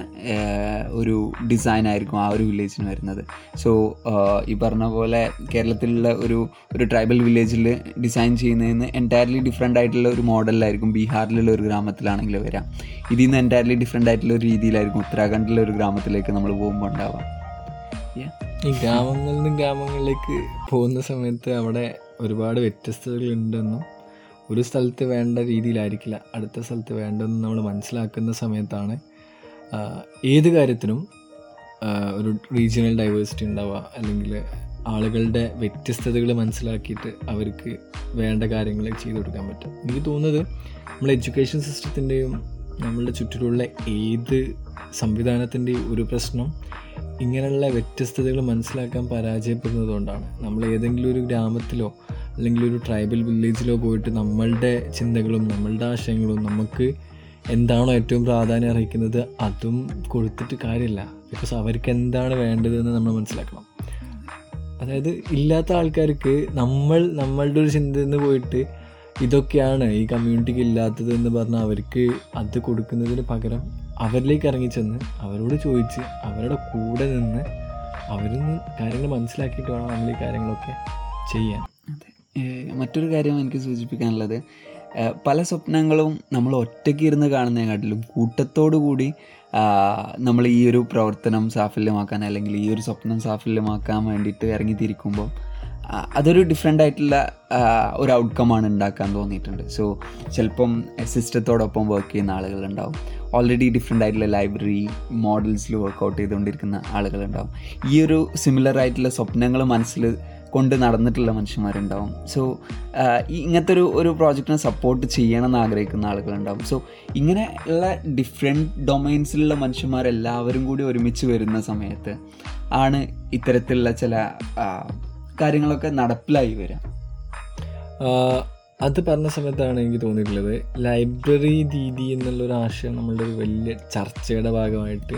ഒരു ഡിസൈൻ ആയിരിക്കും ആ ഒരു വില്ലേജിന് വരുന്നത്. സോ ഈ പറഞ്ഞ പോലെ കേരളത്തിലുള്ള ഒരു ഒരു ട്രൈബൽ വില്ലേജിൽ ഡിസൈൻ ചെയ്യുന്നതിന് എന്റയർലി ഡിഫറെന്റ് ആയിട്ടുള്ള ഒരു മോഡലിലായിരിക്കും ബീഹാറിലുള്ള ഒരു ഗ്രാമത്തിലാണെങ്കിൽ വരാം. ഇതിൽ നിന്ന് എന്റയർലി ഡിഫറെന്റ് ആയിട്ടുള്ള ഒരു രീതിയിലായിരിക്കും ഉത്തരാഖണ്ഡിലെ ഒരു ഗ്രാമത്തിലേക്ക് നമ്മൾ പോകുമ്പോൾ ഉണ്ടാവാം ഈ ഗ്രാമങ്ങളിൽ നിന്നും ഗ്രാമങ്ങളിലേക്ക് പോകുന്ന സമയത്ത് അവിടെ ഒരുപാട് വ്യത്യസ്തതകൾ ഉണ്ടെന്നും ഒരു സ്ഥലത്ത് വേണ്ട രീതിയിലായിരിക്കില്ല. അടുത്ത സ്ഥലത്ത് വേണ്ടതെന്ന് നമ്മൾ മനസ്സിലാക്കുന്ന സമയത്താണ് ഏത് കാര്യത്തിനും ഒരു റീജിയണൽ ഡൈവേഴ്സിറ്റി ഉണ്ടാവുക. അല്ലെങ്കിൽ ആളുകളുടെ വ്യത്യസ്തതകൾ മനസ്സിലാക്കിയിട്ട് അവർക്ക് വേണ്ട കാര്യങ്ങൾ ചെയ്തു കൊടുക്കാൻ പറ്റും. എനിക്ക് തോന്നുന്നത് നമ്മൾ എഡ്യൂക്കേഷൻ സിസ്റ്റത്തിന്റെയും നമ്മളുടെ ചുറ്റിലുള്ള ഏത് സംവിധാനത്തിന്റെയും ഒരു പ്രശ്നം ഇങ്ങനെയുള്ള വ്യത്യസ്തതകൾ മനസ്സിലാക്കാൻ പരാജയപ്പെടുന്നത് കൊണ്ടാണ്. നമ്മൾ ഏതെങ്കിലും ഒരു ഗ്രാമത്തിലോ അല്ലെങ്കിൽ ഒരു ട്രൈബൽ വില്ലേജിലോ പോയിട്ട് നമ്മളുടെ ചിന്തകളും നമ്മളുടെ ആശയങ്ങളും നമുക്ക് എന്താണോ ഏറ്റവും പ്രാധാന്യം അർഹിക്കുന്നത് അതും കൊടുത്തിട്ട് കാര്യമില്ല. ബിക്കോസ് അവർക്ക് എന്താണ് വേണ്ടതെന്ന് നമ്മൾ മനസ്സിലാക്കണം. അതായത് ഇല്ലാത്ത ആൾക്കാർക്ക് നമ്മൾ നമ്മളുടെ ഒരു ചിന്തയിൽ നിന്ന് പോയിട്ട് ഇതൊക്കെയാണ് ഈ കമ്മ്യൂണിറ്റിക്ക് ഇല്ലാത്തതെന്ന് പറഞ്ഞാൽ അവർക്ക് അത് കൊടുക്കുന്നതിന് പകരം അവരിലേക്ക് ഇറങ്ങിച്ചെന്ന് അവരോട് ചോദിച്ച് അവരുടെ കൂടെ നിന്ന് അവരിൽ നിന്ന് കാര്യങ്ങൾ മനസ്സിലാക്കിയിട്ട് വേണം നമ്മൾ ഈ കാര്യങ്ങളൊക്കെ ചെയ്യാൻ. അതെ. മറ്റൊരു കാര്യം എനിക്ക് സൂചിപ്പിക്കാനുള്ളത്. പല സ്വപ്നങ്ങളും നമ്മൾ ഒറ്റയ്ക്ക് ഇരുന്ന് കാണുന്നതിനെക്കാട്ടിലും കൂട്ടത്തോടു കൂടി നമ്മൾ ഈ ഒരു പ്രവർത്തനം സാഫല്യമാക്കാൻ അല്ലെങ്കിൽ ഈ ഒരു സ്വപ്നം സാഫല്യമാക്കാൻ വേണ്ടിയിട്ട് ഇറങ്ങിത്തിരിക്കുമ്പോൾ അതൊരു ഡിഫറെന്റ് ആയിട്ടുള്ള ഒരു ഔട്ട്കമാണ് ഉണ്ടാക്കാൻ തോന്നിയിട്ടുണ്ട്. സോ ചിലപ്പം സിസ്റ്റത്തോടൊപ്പം വർക്ക് ചെയ്യുന്ന ആളുകളുണ്ടാവും. ഓൾറെഡി ഡിഫറെന്റ് ആയിട്ടുള്ള ലൈബ്രറി മോഡൽസിൽ വർക്കൗട്ട് ചെയ്തുകൊണ്ടിരിക്കുന്ന ആളുകളുണ്ടാവും. ഈ ഒരു സിമിലർ ആയിട്ടുള്ള സ്വപ്നങ്ങൾ മനസ്സിൽ കൊണ്ട് നടന്നിട്ടുള്ള മനുഷ്യന്മാരുണ്ടാവും. സോ ഇങ്ങനത്തെ ഒരു ഒരു പ്രോജക്റ്റിനെ സപ്പോർട്ട് ചെയ്യണം എന്ന് ആഗ്രഹിക്കുന്ന ആളുകളുണ്ടാവും. സോ ഇങ്ങനെ ഉള്ള ഡിഫറെന്റ് ഡൊമൈൻസിലുള്ള മനുഷ്യന്മാരെല്ലാവരും കൂടി ഒരുമിച്ച് വരുന്ന സമയത്ത് ആണ് ഇത്തരത്തിലുള്ള ചില കാര്യങ്ങളൊക്കെ നടപ്പിലായി വരാം അത് പറഞ്ഞ സമയത്താണ് എനിക്ക് തോന്നിയിട്ടുള്ളത്. ലൈബ്രറി രീതി എന്നുള്ളൊരു ആശയം നമ്മളുടെ ഒരു വലിയ ചർച്ചയുടെ ഭാഗമായിട്ട്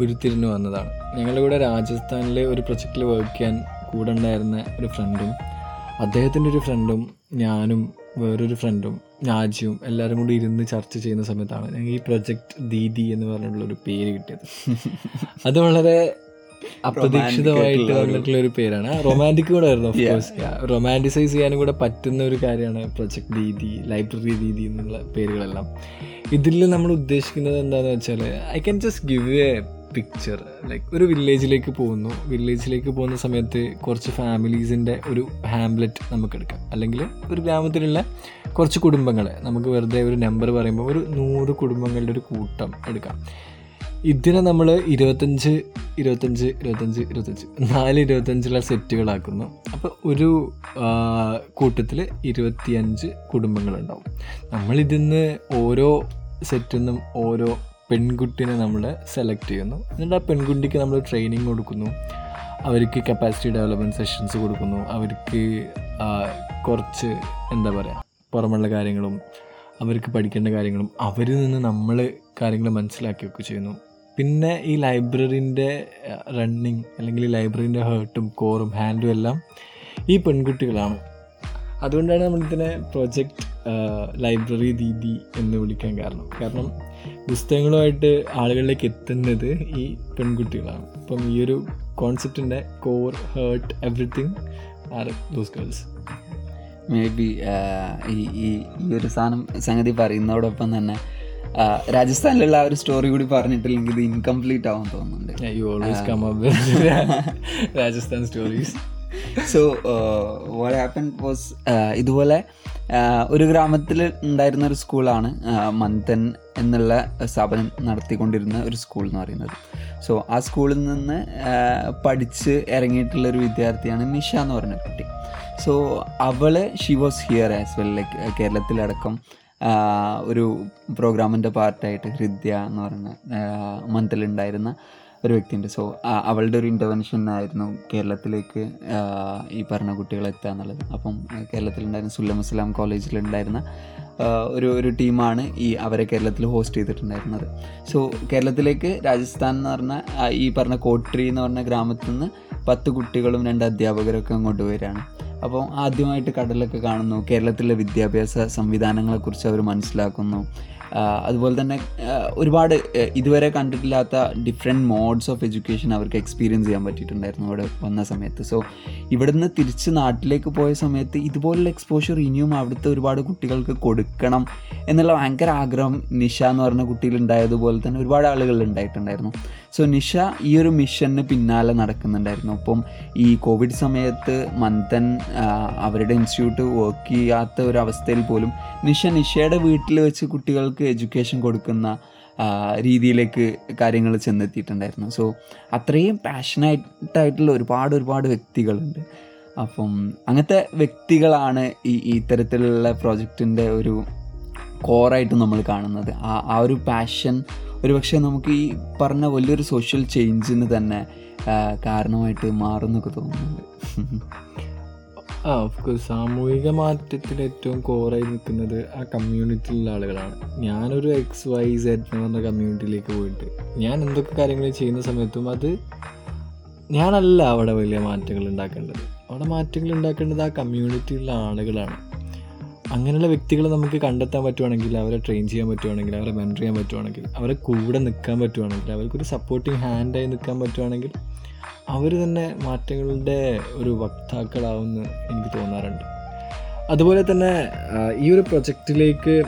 ഉരുത്തിരിഞ്ഞു വന്നതാണ്. ഞങ്ങളിവിടെ രാജസ്ഥാനിലെ ഒരു പ്രൊജക്റ്റിൽ വർക്ക് ചെയ്യാൻ കൂടെ ഉണ്ടായിരുന്ന ഒരു ഫ്രണ്ടും അദ്ദേഹത്തിന്റെ ഒരു ഫ്രണ്ടും ഞാനും വേറൊരു ഫ്രണ്ടും രാജ്യവും എല്ലാവരും കൂടി ഇരുന്ന് ചർച്ച ചെയ്യുന്ന സമയത്താണ് ഞങ്ങൾ ഈ പ്രൊജക്റ്റ് ദീദി എന്ന് പറഞ്ഞിട്ടുള്ള ഒരു പേര് കിട്ടിയത്. അത് വളരെ അപ്രതീക്ഷിതമായിട്ട് വന്നിട്ടുള്ള ഒരു പേരാണ്. റൊമാന്റിക് കൂടെ ആയിരുന്നു ഓഫ് കോഴ്സ് റൊമാന്റിസൈസ് ചെയ്യാനും കൂടെ പറ്റുന്ന ഒരു കാര്യമാണ് പ്രൊജക്ട് ദീദി ലൈബ്രറി ദീദി എന്നുള്ള പേരുകളെല്ലാം. ഇതിൽ നമ്മൾ ഉദ്ദേശിക്കുന്നത് എന്താണെന്ന് വെച്ചാൽ I can just give a picture like ഒരു വില്ലേജിലേക്ക് പോകുന്നു. വില്ലേജിലേക്ക് പോകുന്ന സമയത്ത് കുറച്ച് ഫാമിലീസിന്റെ ഒരു ഹാംലെറ്റ് നമുക്ക് എടുക്കാം. അല്ലെങ്കിൽ ഒരു ഗ്രാമത്തിലുള്ള കുറച്ച് കുടുംബങ്ങളെ. നമുക്ക് വെറുതെ ഒരു നമ്പർ പറയുമ്പോൾ ഒരു നൂറ് കുടുംബങ്ങളുടെ ഒരു കൂട്ടം എടുക്കാം. ഇതിനെ നമ്മൾ ഇരുപത്തഞ്ച് ഇരുപത്തഞ്ച് ഇരുപത്തഞ്ച് ഇരുപത്തഞ്ച് നാല് ഇരുപത്തഞ്ചുള്ള സെറ്റുകളാക്കുന്നു. അപ്പോൾ ഒരു കൂട്ടത്തിൽ ഇരുപത്തിയഞ്ച് കുടുംബങ്ങളുണ്ടാവും. നമ്മൾ ഇതിന്ന് ഓരോ സെറ്റിൽ നിന്നും ഓരോ പെൺകുട്ടിനെ നമ്മൾ സെലക്ട് ചെയ്യുന്നു. എന്നിട്ട് ആ പെൺകുട്ടിക്ക് നമ്മൾ ട്രെയിനിങ് കൊടുക്കുന്നു. അവർക്ക് കപ്പാസിറ്റി ഡെവലപ്മെന്റ് സെഷൻസ് കൊടുക്കുന്നു. അവർക്ക് കുറച്ച് എന്താ പറയുക പുറമുള്ള കാര്യങ്ങളും അവർക്ക് പഠിക്കേണ്ട കാര്യങ്ങളും അവരിൽ നിന്ന് നമ്മൾ കാര്യങ്ങൾ മനസ്സിലാക്കിയൊക്കെ ചെയ്യുന്നു. പിന്നെ ഈ ലൈബ്രറിന്റെ റണ്ണിങ് അല്ലെങ്കിൽ ലൈബ്രറിന്റെ ഹേർട്ടും കോറും ഹാൻഡും എല്ലാം ഈ പെൺകുട്ടികളാണ്. അതുകൊണ്ടാണ് നമ്മളിതിനെ പ്രൊജക്റ്റ് ലൈബ്രറി ദീദി എന്ന് വിളിക്കാൻ കാരണം. കാരണം പുസ്തകങ്ങളുമായിട്ട് ആളുകളിലേക്ക് എത്തുന്നത് ഈ പെൺകുട്ടികളാണ്. അപ്പം ഈ ഒരു കോൺസെപ്റ്റിന്റെ core heart everything are those girls maybe ഈ ഈ ഈ ഒരു സാധനം സംഗതി പറയുന്നതോടൊപ്പം തന്നെ രാജസ്ഥാനിലുള്ള ആ ഒരു സ്റ്റോറി കൂടി പറഞ്ഞിട്ടില്ലെങ്കിൽ ഇത് ഇൻകംപ്ലീറ്റ് ആവാൻ തോന്നുന്നുണ്ട്. Rajasthan stories so what happen was ഇതുപോലെ ആ, ഒരു ഗ്രാമത്തിൽ ഉണ്ടായിരുന്ന ഒരു സ്കൂളാണ് ആ, മന്തൻ എന്നുള്ള സ്ഥാപനം നടത്തിക്കൊണ്ടിരുന്ന ഒരു സ്കൂൾ എന്ന് പറയുന്നത്. സോ ആ സ്കൂളിൽ നിന്ന് ആ, പഠിച്ച് ഇറങ്ങിയിട്ടുള്ള ഒരു വിദ്യാർത്ഥിയാണ് നിഷ എന്ന് പറഞ്ഞ കുട്ടി. സോ അവൾ she was here as well like കേരളത്തിലടക്കം ഒരു പ്രോഗ്രാമിന്റെ പാർട്ടായിട്ട് ഹൃദ്യ എന്ന് പറയുന്ന മന്തിലുണ്ടായിരുന്ന ഒരു വ്യക്തിയുണ്ട്. സോ അവളുടെ ഒരു ഇന്റർവെൻഷൻ ആയിരുന്നു കേരളത്തിലേക്ക് ഈ പറഞ്ഞ കുട്ടികളെ എത്തുക എന്നുള്ളത്. അപ്പം കേരളത്തിലുണ്ടായിരുന്ന സുല്ലം ഇസ്ലാം കോളേജിലുണ്ടായിരുന്ന ഒരു ഒരു ടീമാണ് ഈ അവരെ കേരളത്തിൽ ഹോസ്റ്റ് ചെയ്തിട്ടുണ്ടായിരുന്നത്. സോ കേരളത്തിലേക്ക് രാജസ്ഥാൻ എന്ന് പറഞ്ഞ ഈ പറഞ്ഞ കോട്രി എന്ന് പറഞ്ഞ ഗ്രാമത്തിൽ നിന്ന് പത്ത് കുട്ടികളും രണ്ട് അധ്യാപകരൊക്കെ അങ്ങോട്ട് വരികയാണ്. അപ്പോൾ ആദ്യമായിട്ട് കടലൊക്കെ കാണുന്നു. കേരളത്തിലെ വിദ്യാഭ്യാസ സംവിധാനങ്ങളെക്കുറിച്ച് അവർ മനസ്സിലാക്കുന്നു. അതുപോലെ തന്നെ ഒരുപാട് ഇതുവരെ കണ്ടിട്ടില്ലാത്ത ഡിഫറെന്റ് മോഡ്സ് ഓഫ് എഡ്യൂക്കേഷൻ അവർക്ക് എക്സ്പീരിയൻസ് ചെയ്യാൻ പറ്റിയിട്ടുണ്ടായിരുന്നു അവിടെ വന്ന സമയത്ത്. സോ ഇവിടുന്ന് തിരിച്ച് നാട്ടിലേക്ക് പോയ സമയത്ത് ഇതുപോലുള്ള എക്സ്പോഷർ ഇനിയും അവിടുത്തെ ഒരുപാട് കുട്ടികൾക്ക് കൊടുക്കണം എന്നുള്ള ഭയങ്കര ആഗ്രഹം നിഷ എന്ന് പറഞ്ഞ കുട്ടിയിൽ ഉണ്ടായതുപോലെ തന്നെ ഒരുപാട് ആളുകൾ ഉണ്ടായിട്ടുണ്ടായിരുന്നു. സോ നിഷ ഈ ഒരു മിഷന് പിന്നാലെ നടക്കുന്നുണ്ടായിരുന്നു. അപ്പം ഈ കോവിഡ് സമയത്ത് മന്ദൻ അവരുടെ ഇൻസ്റ്റിറ്റ്യൂട്ട് വർക്ക് ചെയ്യാത്ത ഒരു അവസ്ഥയിൽ പോലും നിഷ നിഷയുടെ വീട്ടിൽ വെച്ച് കുട്ടികൾക്ക് എഡ്യൂക്കേഷൻ കൊടുക്കുന്ന രീതിയിലേക്ക് കാര്യങ്ങൾ ചെന്നെത്തിയിട്ടുണ്ടായിരുന്നു. സോ അത്രയും പാഷനായിട്ടായിട്ടുള്ള ഒരുപാട് ഒരുപാട് വ്യക്തികളുണ്ട്. അപ്പം അങ്ങനത്തെ വ്യക്തികളാണ് ഈ ഇത്തരത്തിലുള്ള പ്രോജക്റ്റിന്റെ ഒരു കോറായിട്ട് നമ്മൾ കാണുന്നത്. ആ ആ ഒരു പാഷൻ ഒരു പക്ഷേ നമുക്ക് ഈ പറഞ്ഞ വലിയൊരു സോഷ്യൽ ചേഞ്ചിന് തന്നെ കാരണമായിട്ട് മാറുന്നൊക്കെ തോന്നുന്നുണ്ട്. ആ ഓഫ് കോഴ്സ് സാമൂഹിക മാറ്റത്തിൽ ഏറ്റവും കോറായി നിൽക്കുന്നത് ആ കമ്മ്യൂണിറ്റിയിലുള്ള ആളുകളാണ്. ഞാനൊരു എക്സ് വൈ സെഡ് എന്ന് പറഞ്ഞ കമ്മ്യൂണിറ്റിയിലേക്ക് പോയിട്ട് ഞാൻ എന്തൊക്കെ കാര്യങ്ങൾ ചെയ്യുന്ന സമയത്തും അത് ഞാനല്ല അവിടെ വലിയ മാറ്റങ്ങൾ ഉണ്ടാക്കേണ്ടത്. അവിടെ മാറ്റങ്ങൾ ഉണ്ടാക്കേണ്ടത് ആ കമ്മ്യൂണിറ്റിയിലുള്ള ആളുകളാണ്. അങ്ങനെയുള്ള വ്യക്തികളെ നമുക്ക് കണ്ടെത്താൻ പറ്റുവാണെങ്കിൽ അവരെ ട്രെയിൻ ചെയ്യാൻ പറ്റുവാണെങ്കിൽ അവരെ മെന്റർ ചെയ്യാൻ പറ്റുവാണെങ്കിൽ അവരെ കൂടെ നിൽക്കാൻ പറ്റുവാണെങ്കിൽ അവർക്കൊരു സപ്പോർട്ടിങ് ഹാൻഡായി നിൽക്കാൻ പറ്റുവാണെങ്കിൽ അവർ തന്നെ മാറ്റങ്ങളുടെ ഒരു വക്താക്കളാവുമെന്ന് എനിക്ക് തോന്നാറുണ്ട്. അതുപോലെ തന്നെ ഈ ഒരു പ്രൊജക്റ്റിലേക്ക്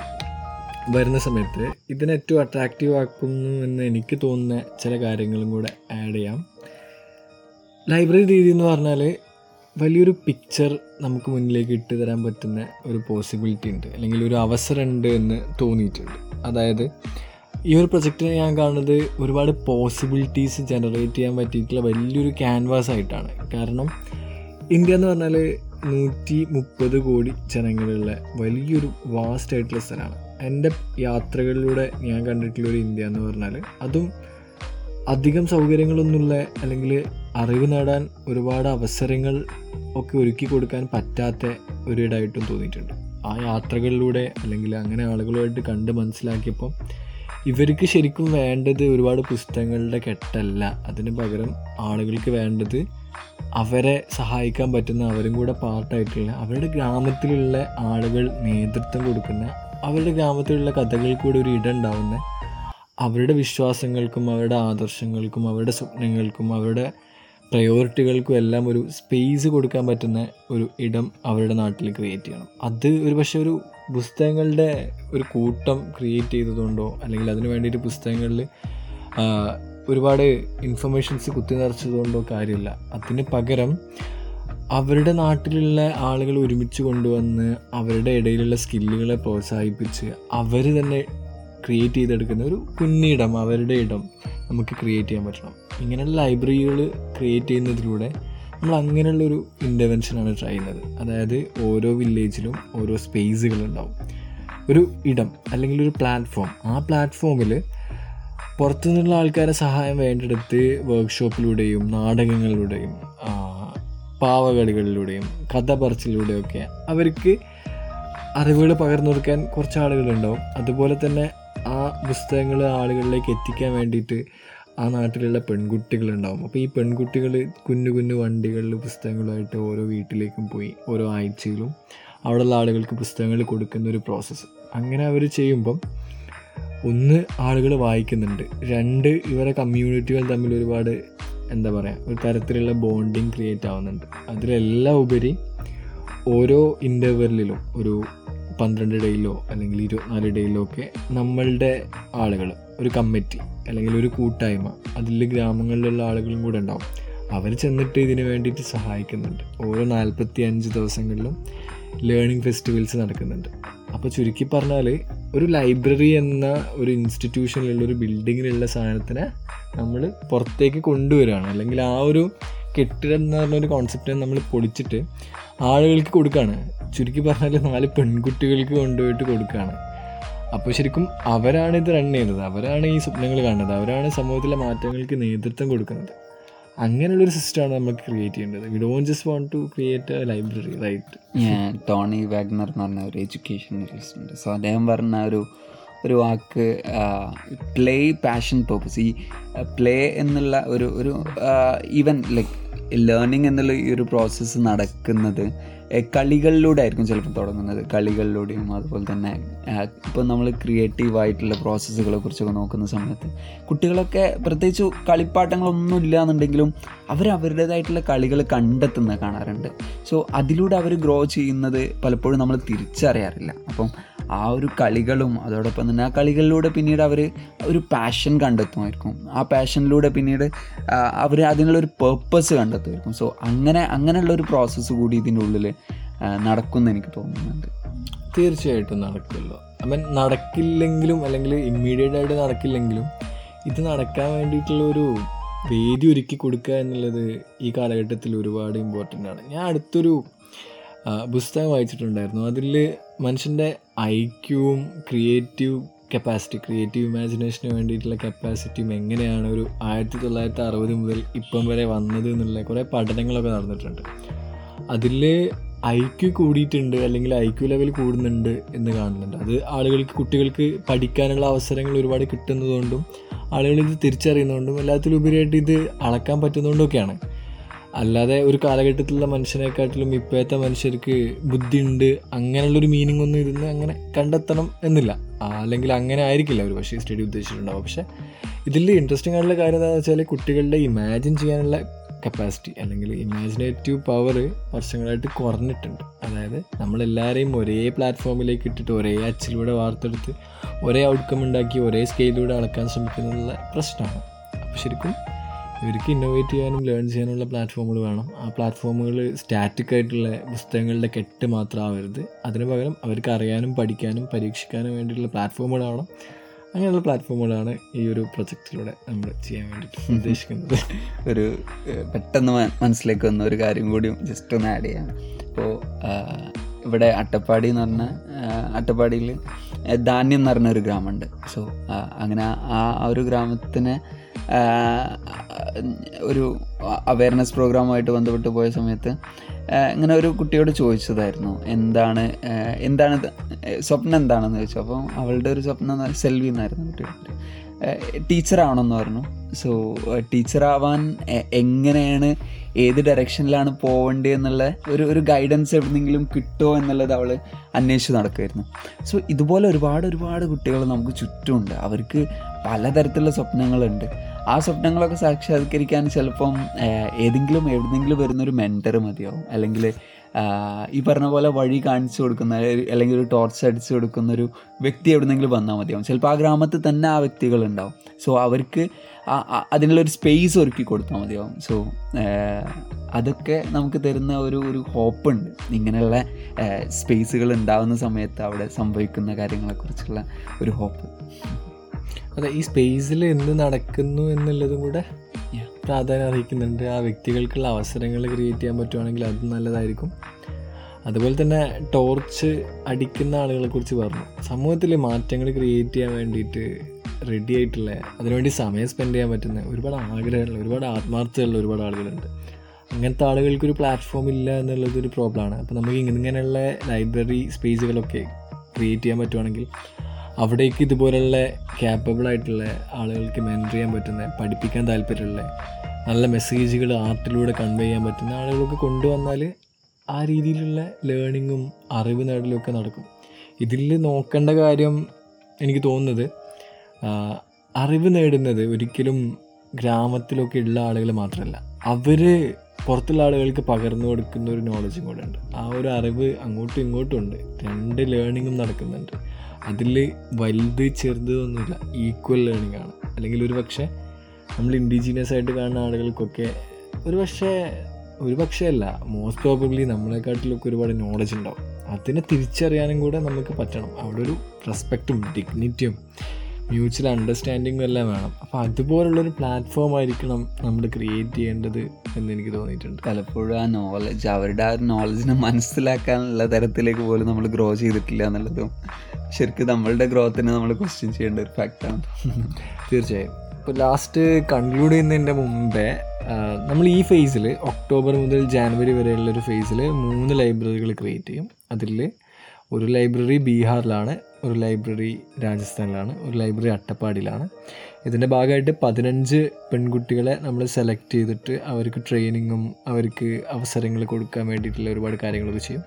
വരുന്ന സമയത്ത് ഇതിനെ ഏറ്റവും അട്രാക്റ്റീവ് ആക്കുന്നു എന്ന് എനിക്ക് തോന്നുന്ന ചില കാര്യങ്ങളും കൂടെ ആഡ് ചെയ്യാം. ലൈബ്രറി രീതി എന്ന് പറഞ്ഞാൽ വലിയൊരു പിക്ചർ നമുക്ക് മുന്നിലേക്ക് ഇട്ട് തരാൻ പറ്റുന്ന ഒരു പോസിബിലിറ്റി ഉണ്ട്. അല്ലെങ്കിൽ ഒരു അവസരമുണ്ട് എന്ന് തോന്നിയിട്ടുണ്ട്. അതായത് ഈ ഒരു പ്രൊജക്റ്റിനെ ഞാൻ കാണുന്നത് ഒരുപാട് പോസിബിലിറ്റീസ് ജനറേറ്റ് ചെയ്യാൻ പറ്റിയിട്ടുള്ള വലിയൊരു ക്യാൻവാസ് ആയിട്ടാണ്. കാരണം ഇന്ത്യ എന്ന് പറഞ്ഞാൽ നൂറ്റി മുപ്പത് കോടി ജനങ്ങളുള്ള വലിയൊരു വാസ്റ്റ് ആയിട്ടുള്ള സ്ഥലമാണ്. എന്റെ യാത്രകളിലൂടെ ഞാൻ കണ്ടിട്ടുള്ള ഒരു ഇന്ത്യ എന്ന് പറഞ്ഞാൽ അതും അധികം സൗകര്യങ്ങളൊന്നുമില്ല. അല്ലെങ്കിൽ അറിവ് നേടാൻ ഒരുപാട് അവസരങ്ങൾ ഒക്കെ ഒരുക്കി കൊടുക്കാൻ പറ്റാത്ത ഒരിടായിട്ടും തോന്നിയിട്ടുണ്ട്. ആ യാത്രകളിലൂടെ അല്ലെങ്കിൽ അങ്ങനെ ആളുകളുമായിട്ട് കണ്ട് മനസ്സിലാക്കിയപ്പം ഇവർക്ക് ശരിക്കും വേണ്ടത് ഒരുപാട് പുസ്തകങ്ങളുടെ കെട്ടല്ല. അതിന് പകരം ആളുകൾക്ക് വേണ്ടത് അവരെ സഹായിക്കാൻ പറ്റുന്ന അവരും കൂടെ പാർട്ടായിട്ടുള്ള അവരുടെ ഗ്രാമത്തിലുള്ള ആളുകൾ നേതൃത്വം കൊടുക്കുന്ന അവരുടെ ഗ്രാമത്തിലുള്ള കഥകൾക്ക് കൂടെ ഒരു ഇടം ഉണ്ടാവുന്ന അവരുടെ വിശ്വാസങ്ങൾക്കും അവരുടെ ആദർശങ്ങൾക്കും അവരുടെ സ്വപ്നങ്ങൾക്കും അവരുടെ പ്രയോറിറ്റികൾക്കും എല്ലാം ഒരു സ്പേസ് കൊടുക്കാൻ പറ്റുന്ന ഒരു ഇടം അവരുടെ നാട്ടിൽ ക്രിയേറ്റ് ചെയ്യണം. അത് ഒരു പക്ഷേ ഒരു പുസ്തകങ്ങളുടെ ഒരു കൂട്ടം ക്രിയേറ്റ് ചെയ്തതുകൊണ്ടോ അല്ലെങ്കിൽ അതിന് വേണ്ടിയിട്ട് പുസ്തകങ്ങളിൽ ഒരുപാട് ഇൻഫർമേഷൻസ് കുത്തി നിറച്ചതുകൊണ്ടോ കാര്യമില്ല. അതിന് പകരം അവരുടെ നാട്ടിലുള്ള ആളുകൾ ഒരുമിച്ച് കൊണ്ടുവന്ന് അവരുടെ ഇടയിലുള്ള സ്കില്ലുകളെ പ്രോത്സാഹിപ്പിച്ച് അവർ തന്നെ ക്രിയേറ്റ് ചെയ്തെടുക്കുന്ന ഒരു കുഞ്ഞിടം അവരുടെ ഇടം. നമുക്ക് ക്രിയേറ്റ് ചെയ്യാൻ പറ്റണം. ഇങ്ങനെയുള്ള ലൈബ്രറികൾ ക്രിയേറ്റ് ചെയ്യുന്നതിലൂടെ നമ്മൾ അങ്ങനെയുള്ളൊരു ഇന്റർവെൻഷനാണ് ട്രൈ ചെയ്യുന്നത്. അതായത് ഓരോ വില്ലേജിലും ഓരോ സ്പേസുകളുണ്ടാവും ഒരു ഇടം അല്ലെങ്കിൽ ഒരു പ്ലാറ്റ്ഫോം ആ പ്ലാറ്റ്ഫോമിൽ പുറത്തുനിന്നുള്ള ആൾക്കാരെ സഹായം വേണ്ടെടുത്ത് വർക്ക്ഷോപ്പിലൂടെയും നാടകങ്ങളിലൂടെയും പാവകളികളിലൂടെയും കഥ പറച്ചിലൂടെയൊക്കെ അവർക്ക് അറിവുകൾ പകർന്നു കൊടുക്കാൻ കുറച്ച് ആളുകളുണ്ടാവും. അതുപോലെ തന്നെ ആ പുസ്തകങ്ങൾ ആളുകളിലേക്ക് എത്തിക്കാൻ വേണ്ടിയിട്ട് ആ നാട്ടിലുള്ള പെൺകുട്ടികളുണ്ടാവും. അപ്പോൾ ഈ പെൺകുട്ടികൾ കുഞ്ഞു കുഞ്ഞു വണ്ടികളിൽ പുസ്തകങ്ങളുമായിട്ട് ഓരോ വീട്ടിലേക്കും പോയി ഓരോ ആഴ്ചയിലും അവിടെയുള്ള ആളുകൾക്ക് പുസ്തകങ്ങൾ കൊടുക്കുന്ന ഒരു പ്രോസസ്സ് അങ്ങനെ അവർ ചെയ്യുമ്പം ഒന്ന് ആളുകൾ വായിക്കുന്നുണ്ട്. രണ്ട് ഇവരെ കമ്മ്യൂണിറ്റികൾ തമ്മിൽ ഒരുപാട് എന്താ പറയുക ഒരു തരത്തിലുള്ള ബോണ്ടിങ് ക്രിയേറ്റ് ആവുന്നുണ്ട്. അതിലെല്ലാം ഉപരി ഓരോ ഇന്റർവെല്ലിലും ഒരു പന്ത്രണ്ട് ഡേയിലോ അല്ലെങ്കിൽ ഇരുപത്തിനാല് ഡേയിലോ ഒക്കെ നമ്മളുടെ ആളുകൾ ഒരു കമ്മിറ്റി അല്ലെങ്കിൽ ഒരു കൂട്ടായ്മ അതിൽ ഗ്രാമങ്ങളിലുള്ള ആളുകളും കൂടെ ഉണ്ടാവും. അവർ ചെന്നിട്ട് ഇതിന് വേണ്ടിയിട്ട് സഹായിക്കുന്നുണ്ട്. ഓരോ നാൽപ്പത്തി അഞ്ച് ദിവസങ്ങളിലും ലേണിംഗ് ഫെസ്റ്റിവൽസ് നടക്കുന്നുണ്ട്. അപ്പോൾ ചുരുക്കി പറഞ്ഞാൽ ഒരു ലൈബ്രറി എന്ന ഒരു ഇൻസ്റ്റിറ്റ്യൂഷനിലുള്ള ഒരു ബിൽഡിങ്ങിലുള്ള സാധനത്തിനെ നമ്മൾ പുറത്തേക്ക് കൊണ്ടുവരികയാണ് അല്ലെങ്കിൽ ആ ഒരു കെട്ടിടം എന്ന് പറഞ്ഞ ഒരു കോൺസെപ്റ്റിനെ നമ്മൾ പൊളിച്ചിട്ട് ആളുകൾക്ക് കൊടുക്കുകയാണ് ചുരുക്കി പറഞ്ഞാൽ നാല് പെൺകുട്ടികൾക്ക് കൊണ്ടുപോയിട്ട് കൊടുക്കുകയാണ് അപ്പോൾ ശരിക്കും അവരാണ് ഇത് റൺ ചെയ്യുന്നത്. അവരാണ് ഈ സ്വപ്നങ്ങൾ കാണുന്നത്. അവരാണ് സമൂഹത്തിലെ മാറ്റങ്ങൾക്ക് നേതൃത്വം കൊടുക്കുന്നത്. അങ്ങനെയുള്ളൊരു സിസ്റ്റമാണ് നമ്മൾ ക്രിയേറ്റ് ചെയ്യേണ്ടത്. We don't just want to create a library right ഞാൻ ടോണി വാഗ്നർ എന്ന് പറഞ്ഞ ഒരു എഡ്യൂക്കേഷണലിസ്റ്റ് ഉണ്ട്. സോ അദ്ദേഹം പറഞ്ഞ ഒരു ഒരു വാക്ക് പ്ലേ പാഷൻ പേർപ്പസ് ഈ പ്ലേ എന്നുള്ള ഒരു ഒരു ഈവൻ ലൈക്ക് ലേണിംഗ് എന്നുള്ള ഈ ഒരു പ്രോസസ്സ് നടക്കുന്നത് കളികളിലൂടെ ആയിരിക്കും ചിലപ്പോൾ തുടങ്ങുന്നത്. കളികളിലൂടെയും അതുപോലെ തന്നെ ഇപ്പോൾ നമ്മൾ ക്രിയേറ്റീവ് ആയിട്ടുള്ള പ്രോസസ്സുകളെ കുറിച്ചൊക്കെ നോക്കുന്ന സമയത്ത് കുട്ടികളൊക്കെ പ്രത്യേകിച്ച് കളിപ്പാട്ടങ്ങളൊന്നും ഇല്ല എന്നുണ്ടെങ്കിലും അവർ അവരുടേതായിട്ടുള്ള കളികൾ കണ്ടെത്തുന്നത് കാണാറുണ്ട്. സോ അതിലൂടെ അവർ ഗ്രോ ചെയ്യുന്നത് പലപ്പോഴും നമ്മൾ തിരിച്ചറിയാറില്ല. അപ്പം ആ ഒരു കളികളും അതോടൊപ്പം തന്നെ ആ കളികളിലൂടെ പിന്നീട് അവർ ഒരു പാഷൻ കണ്ടെത്തുമായിരിക്കും. ആ പാഷനിലൂടെ പിന്നീട് അവർ അതിനുള്ളൊരു പേർപ്പസ് കണ്ടെത്തുമായിരിക്കും. സോ അങ്ങനെ അങ്ങനെയുള്ളൊരു പ്രോസസ്സ് കൂടി ഇതിന്റെ ഉള്ളിൽ നടക്കുമെന്ന് എനിക്ക് തോന്നുന്നുണ്ട്. തീർച്ചയായിട്ടും നടക്കുമല്ലോ അവൻ നടക്കില്ലെങ്കിലും അല്ലെങ്കിൽ ഇമ്മീഡിയറ്റ് ആയിട്ട് നടക്കില്ലെങ്കിലും ഇത് നടക്കാൻ വേണ്ടിയിട്ടുള്ള ഒരു വേദി ഒരുക്കി കൊടുക്കുക എന്നുള്ളത് ഈ കാലഘട്ടത്തിൽ ഒരുപാട് ഇമ്പോർട്ടന്റ് ആണ്. ഞാൻ അടുത്തൊരു പുസ്തകം വായിച്ചിട്ടുണ്ടായിരുന്നു. അതിൽ മനുഷ്യന്റെ ഐക്യവും ക്രിയേറ്റീവ് കപ്പാസിറ്റി ക്രിയേറ്റീവ് ഇമാജിനേഷന് വേണ്ടിയിട്ടുള്ള കപ്പാസിറ്റിയും എങ്ങനെയാണ് ഒരു ആയിരത്തി തൊള്ളായിരത്തി അറുപത് മുതൽ ഇപ്പം വരെ വന്നത് എന്നുള്ള കുറേ പഠനങ്ങളൊക്കെ നടന്നിട്ടുണ്ട്. അതിൽ ഐ ക്യു കൂടിയിട്ടുണ്ട് അല്ലെങ്കിൽ ഐ ക്യു ലെവൽ കൂടുന്നുണ്ട് എന്ന് കാണുന്നുണ്ട്. അത് ആളുകൾക്ക് കുട്ടികൾക്ക് പഠിക്കാനുള്ള അവസരങ്ങൾ ഒരുപാട് കിട്ടുന്നതുകൊണ്ടും ആളുകൾ ഇത് തിരിച്ചറിയുന്നതുകൊണ്ടും എല്ലാത്തിലും ഉപരിയായിട്ട് ഇത് അളക്കാൻ പറ്റുന്നതുകൊണ്ടൊക്കെയാണ്. അല്ലാതെ ഒരു കാലഘട്ടത്തിലുള്ള മനുഷ്യനെക്കാട്ടിലും ഇപ്പോഴത്തെ മനുഷ്യർക്ക് ബുദ്ധിയുണ്ട് അങ്ങനെയുള്ളൊരു മീനിങ് ഒന്നും ഇരുന്ന് അങ്ങനെ കണ്ടെത്തണം എന്നില്ല. അല്ലെങ്കിൽ അങ്ങനെ ആയിരിക്കില്ല ഒരു പക്ഷേ സ്റ്റഡി ഉദ്ദേശിച്ചിട്ടുണ്ടാവും പക്ഷേ ഇതിൽ ഇൻട്രസ്റ്റിംഗ് ആയിട്ടുള്ള കാര്യം എന്താണെന്ന് വെച്ചാൽ കുട്ടികളുടെ ഇമാജിൻ ചെയ്യാനുള്ള കപ്പാസിറ്റി അല്ലെങ്കിൽ ഇമാജിനേറ്റീവ് പവർ വർഷങ്ങളായിട്ട് കുറഞ്ഞിട്ടുണ്ട്. അതായത് നമ്മളെല്ലാവരെയും ഒരേ പ്ലാറ്റ്ഫോമിലേക്ക് ഇട്ടിട്ട് ഒരേ അച്ചിലൂടെ വാർത്തെടുത്ത് ഒരേ ഔട്ട്കം ഉണ്ടാക്കി ഒരേ സ്കെയിലൂടെ അളക്കാൻ ശ്രമിക്കുന്നുള്ള പ്രശ്നമാണ്. അപ്പോൾ ശരിക്കും ഇവർക്ക് ഇന്നോവേറ്റ് ചെയ്യാനും ലേൺ ചെയ്യാനുള്ള പ്ലാറ്റ്ഫോമുകൾ വേണം. ആ പ്ലാറ്റ്ഫോമുകൾ സ്റ്റാറ്റിക് ആയിട്ടുള്ള പുസ്തകങ്ങളുടെ കെട്ട് മാത്രമാവരുത് അതിന് പകരം അവർക്ക് അറിയാനും പഠിക്കാനും പരീക്ഷിക്കാനും വേണ്ടിയിട്ടുള്ള പ്ലാറ്റ്ഫോമുകളാവണം അങ്ങനെയുള്ള പ്ലാറ്റ്ഫോമുകളാണ് ഈ ഒരു പ്രൊജക്റ്റിലൂടെ നമ്മൾ ചെയ്യാൻ വേണ്ടിയിട്ട് ഉദ്ദേശിക്കുന്നത്. ഒരു പെട്ടെന്ന് മനസ്സിലേക്ക് വന്ന ഒരു കാര്യം കൂടി ജസ്റ്റ് ഒന്ന് ആഡ് ചെയ്യാം. അപ്പോൾ ഇവിടെ അട്ടപ്പാടി എന്ന് പറഞ്ഞ അട്ടപ്പാടിയിൽ ധാന്യം എന്ന് പറഞ്ഞ ഒരു ഗ്രാമമുണ്ട്. സോ അങ്ങനെ ആ ഒരു ഗ്രാമത്തിന് ഒരു അവയർനെസ് പ്രോഗ്രാമുമായിട്ട് ബന്ധപ്പെട്ട് പോയ സമയത്ത് ഇങ്ങനെ ഒരു കുട്ടിയോട് ചോദിച്ചതായിരുന്നു. എന്താണ് എന്താണ് സ്വപ്നം എന്താണെന്ന് ചോദിച്ചു. അപ്പോൾ അവളുടെ ഒരു സ്വപ്നം സെൽവി എന്നായിരുന്നു കുട്ടിയുടെ. ടീച്ചറാവണമെന്ന് പറഞ്ഞു. സോ ടീച്ചറാവാൻ എങ്ങനെയാണ് ഏത് ഡയറക്ഷനിലാണ് പോവേണ്ടത് എന്നുള്ള ഒരു ഒരു ഗൈഡൻസ് എവിടെന്നെങ്കിലും കിട്ടുമോ എന്നുള്ളത് അവൾ അന്വേഷിച്ച് നടക്കുമായിരുന്നു സോ ഇതുപോലെ ഒരുപാട് ഒരുപാട് കുട്ടികൾ നമുക്ക് ചുറ്റുമുണ്ട്. അവർക്ക് പലതരത്തിലുള്ള സ്വപ്നങ്ങളുണ്ട്. ആ സ്വപ്നങ്ങളൊക്കെ സാക്ഷാത്കരിക്കാൻ ചിലപ്പം ഏതെങ്കിലും എവിടെന്നെങ്കിലും വരുന്നൊരു മെന്റർ മതിയാവും അല്ലെങ്കിൽ ഈ പറഞ്ഞ പോലെ വഴി കാണിച്ചു കൊടുക്കുന്ന അല്ലെങ്കിൽ ഒരു ടോർച്ച് അടിച്ചു കൊടുക്കുന്ന ഒരു വ്യക്തി എവിടെന്നെങ്കിലും വന്നാൽ മതിയാവും. ചിലപ്പോൾ ആ ഗ്രാമത്തിൽ തന്നെ ആ വ്യക്തികളുണ്ടാവും. സോ അവർക്ക് അതിനുള്ളൊരു സ്പേസ് ഒരുക്കി കൊടുത്താൽ മതിയാവും. സോ അതൊക്കെ നമുക്ക് തരുന്ന ഒരു ഒരു ഹോപ്പുണ്ട് ഇങ്ങനെയുള്ള സ്പേസുകൾ ഉണ്ടാവുന്ന സമയത്ത് അവിടെ സംഭവിക്കുന്ന കാര്യങ്ങളെക്കുറിച്ചുള്ള ഒരു ഹോപ്പ് അതെ ഈ സ്പേസിൽ എന്ത് നടക്കുന്നു എന്നുള്ളതും കൂടെ. പ്രാധാന്യം അർഹിക്കുന്നുണ്ട്. ആ വ്യക്തികൾക്കുള്ള അവസരങ്ങൾ ക്രിയേറ്റ് ചെയ്യാൻ പറ്റുവാണെങ്കിൽ അത് നല്ലതായിരിക്കും. അതുപോലെ തന്നെ ടോർച്ച് അടിക്കുന്ന ആളുകളെ കുറിച്ച് പറഞ്ഞു. സമൂഹത്തിൽ മാറ്റങ്ങൾ ക്രിയേറ്റ് ചെയ്യാൻ വേണ്ടിയിട്ട് റെഡി ആയിട്ടുള്ള അതിനുവേണ്ടി സമയം സ്പെൻഡ് ചെയ്യാൻ പറ്റുന്ന ഒരുപാട് ആഗ്രഹമുള്ള ഒരുപാട് ആത്മാർത്ഥതയുള്ള ഒരുപാട് ആളുകളുണ്ട്. അങ്ങനത്തെ ആളുകൾക്കൊരു പ്ലാറ്റ്ഫോം ഇല്ല എന്നുള്ളത് ഒരു പ്രോബ്ലമാണ് അപ്പോൾ നമുക്ക് ഇങ്ങനെ ഇങ്ങനെയുള്ള ലൈബ്രറി സ്പേസുകളൊക്കെ ക്രിയേറ്റ് ചെയ്യാൻ പറ്റുവാണെങ്കിൽ അവിടേക്ക് ഇതുപോലുള്ള ക്യാപ്പബിൾ ആയിട്ടുള്ള ആളുകൾക്ക് മെന്റർ ചെയ്യാൻ പറ്റുന്ന പഠിപ്പിക്കാൻ താല്പര്യമുള്ള നല്ല മെസ്സേജുകൾ ആർട്ടിലൂടെ കൺവേ ചെയ്യാൻ പറ്റുന്ന ആളുകൾക്ക് കൊണ്ടുവന്നാൽ ആ രീതിയിലുള്ള ലേണിങ്ങും അറിവ് നേടലുമൊക്കെ നടക്കും. ഇതിൽ നോക്കേണ്ട കാര്യം എനിക്ക് തോന്നുന്നത് അറിവ് നേടുന്നത് ഒരിക്കലും ഗ്രാമത്തിലൊക്കെ ഉള്ള ആളുകൾ മാത്രമല്ല അവർ പുറത്തുള്ള ആളുകൾക്ക് പകർന്നു കൊടുക്കുന്ന ഒരു നോളജും കൂടെ ഉണ്ട്. ആ ഒരു അറിവ് അങ്ങോട്ടും ഇങ്ങോട്ടും ഉണ്ട്. രണ്ട് ലേണിങ്ങും നടക്കുന്നുണ്ട്. അതിൽ വലുത് ചെറുത് ഒന്നുമില്ല ഈക്വൽ ലേണിംഗ് ആണ്. അല്ലെങ്കിൽ ഒരു പക്ഷേ നമ്മൾ ഇൻഡിജീനിയസ് ആയിട്ട് കാണുന്ന ആളുകൾക്കൊക്കെ ഒരു പക്ഷേ ഒരു പക്ഷേ അല്ല മോസ്റ്റ് പ്രോബബ്ലി നമ്മളെക്കാട്ടിലൊക്കെ ഒരുപാട് നോളജ് ഉണ്ടാവും. അതിനെ തിരിച്ചറിയാനും കൂടെ നമുക്ക് പറ്റണം. അവിടെ ഒരു റെസ്പെക്റ്റും ഡിഗ്നിറ്റിയും മ്യൂച്വൽ അണ്ടർസ്റ്റാൻഡിങ്ങും എല്ലാം വേണം. അപ്പോൾ അതുപോലുള്ളൊരു പ്ലാറ്റ്ഫോം ആയിരിക്കണം നമ്മൾ ക്രിയേറ്റ് ചെയ്യേണ്ടത് എന്ന് എനിക്ക് തോന്നിയിട്ടുണ്ട്. പലപ്പോഴും ആ നോളജ് അവരുടെ ആ നോളജിനെ മനസ്സിലാക്കാനുള്ള തരത്തിലേക്ക് പോലും നമ്മൾ ഗ്രോ ചെയ്തിട്ടില്ല എന്നുള്ളതും ശരിക്കും നമ്മളുടെ ഗ്രോത്തിനെ നമ്മൾ ക്വസ്റ്റ്യൻ ചെയ്യേണ്ട ഒരു ഫാക്റ്റാണ് തീർച്ചയായും. ഇപ്പോൾ ലാസ്റ്റ് കൺക്ലൂഡ് ചെയ്യുന്നതിന്റെ മുമ്പേ നമ്മൾ ഈ ഫേസിൽ ഒക്ടോബർ മുതൽ ജാനുവരി വരെയുള്ള ഒരു ഫേസിൽ മൂന്ന് ലൈബ്രറികൾ ക്രിയേറ്റ് ചെയ്യും. അതിൽ ഒരു ലൈബ്രറി ബീഹാറിലാണ് ഒരു ലൈബ്രറി രാജസ്ഥാനിലാണ് ഒരു ലൈബ്രറി അട്ടപ്പാടിയിലാണ്. ഇതിന്റെ ഭാഗമായിട്ട് പതിനഞ്ച് പെൺകുട്ടികളെ നമ്മൾ സെലക്ട് ചെയ്തിട്ട് അവർക്ക് ട്രെയിനിങ്ങും അവർക്ക് അവസരങ്ങൾ കൊടുക്കാൻ വേണ്ടിയിട്ടുള്ള ഒരുപാട് കാര്യങ്ങളൊക്കെ ചെയ്യും.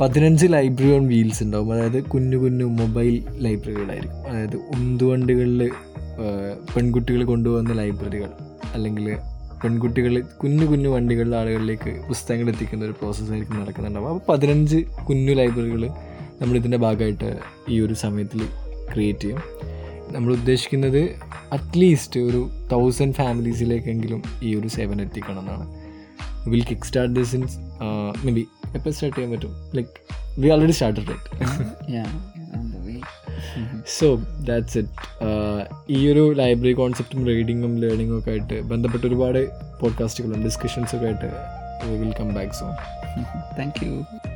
പതിനഞ്ച് ലൈബ്രറി ഓൺ വീൽസ് ഉണ്ടാവും. അതായത് കുഞ്ഞു കുഞ്ഞു മൊബൈൽ ലൈബ്രറികളായിരിക്കും അതായത് ഉന്തുവണ്ടികളിൽ പെൺകുട്ടികൾ കൊണ്ടുപോകുന്ന ലൈബ്രറികൾ അല്ലെങ്കിൽ പെൺകുട്ടികൾ കുഞ്ഞു കുഞ്ഞു വണ്ടികളിൽ ആളുകളിലേക്ക് പുസ്തകങ്ങൾ എത്തിക്കുന്ന ഒരു പ്രോസസ്സായിരിക്കും നടക്കുന്നുണ്ടാവും അപ്പോൾ പതിനഞ്ച് കുഞ്ഞു ലൈബ്രറികൾ നമ്മൾ ഇതിന്റെ ഭാഗമായിട്ട് ഈ ഒരു സമയത്തിൽ ക്രിയേറ്റ് ചെയ്യും. നമ്മൾ ഉദ്ദേശിക്കുന്നത് അറ്റ്ലീസ്റ്റ് ഒരു തൗസൻഡ് ഫാമിലീസിലേക്കെങ്കിലും ഈ ഒരു സേവനം എത്തിക്കണം എന്നാണ്. Will kick start this in maybe എപ്പോൾ സ്റ്റാർട്ട് ചെയ്യാൻ പറ്റും? Like we already started right. So that's it ഈ ഒരു ലൈബ്രറി കോൺസെപ്റ്റും റീഡിങ്ങും ലേണിങ്ങും ഒക്കെ ആയിട്ട് ബന്ധപ്പെട്ട് ഒരുപാട് പോഡ്കാസ്റ്റുകളും ഡിസ്കഷൻസൊക്കെ ആയിട്ട് will come back so thank you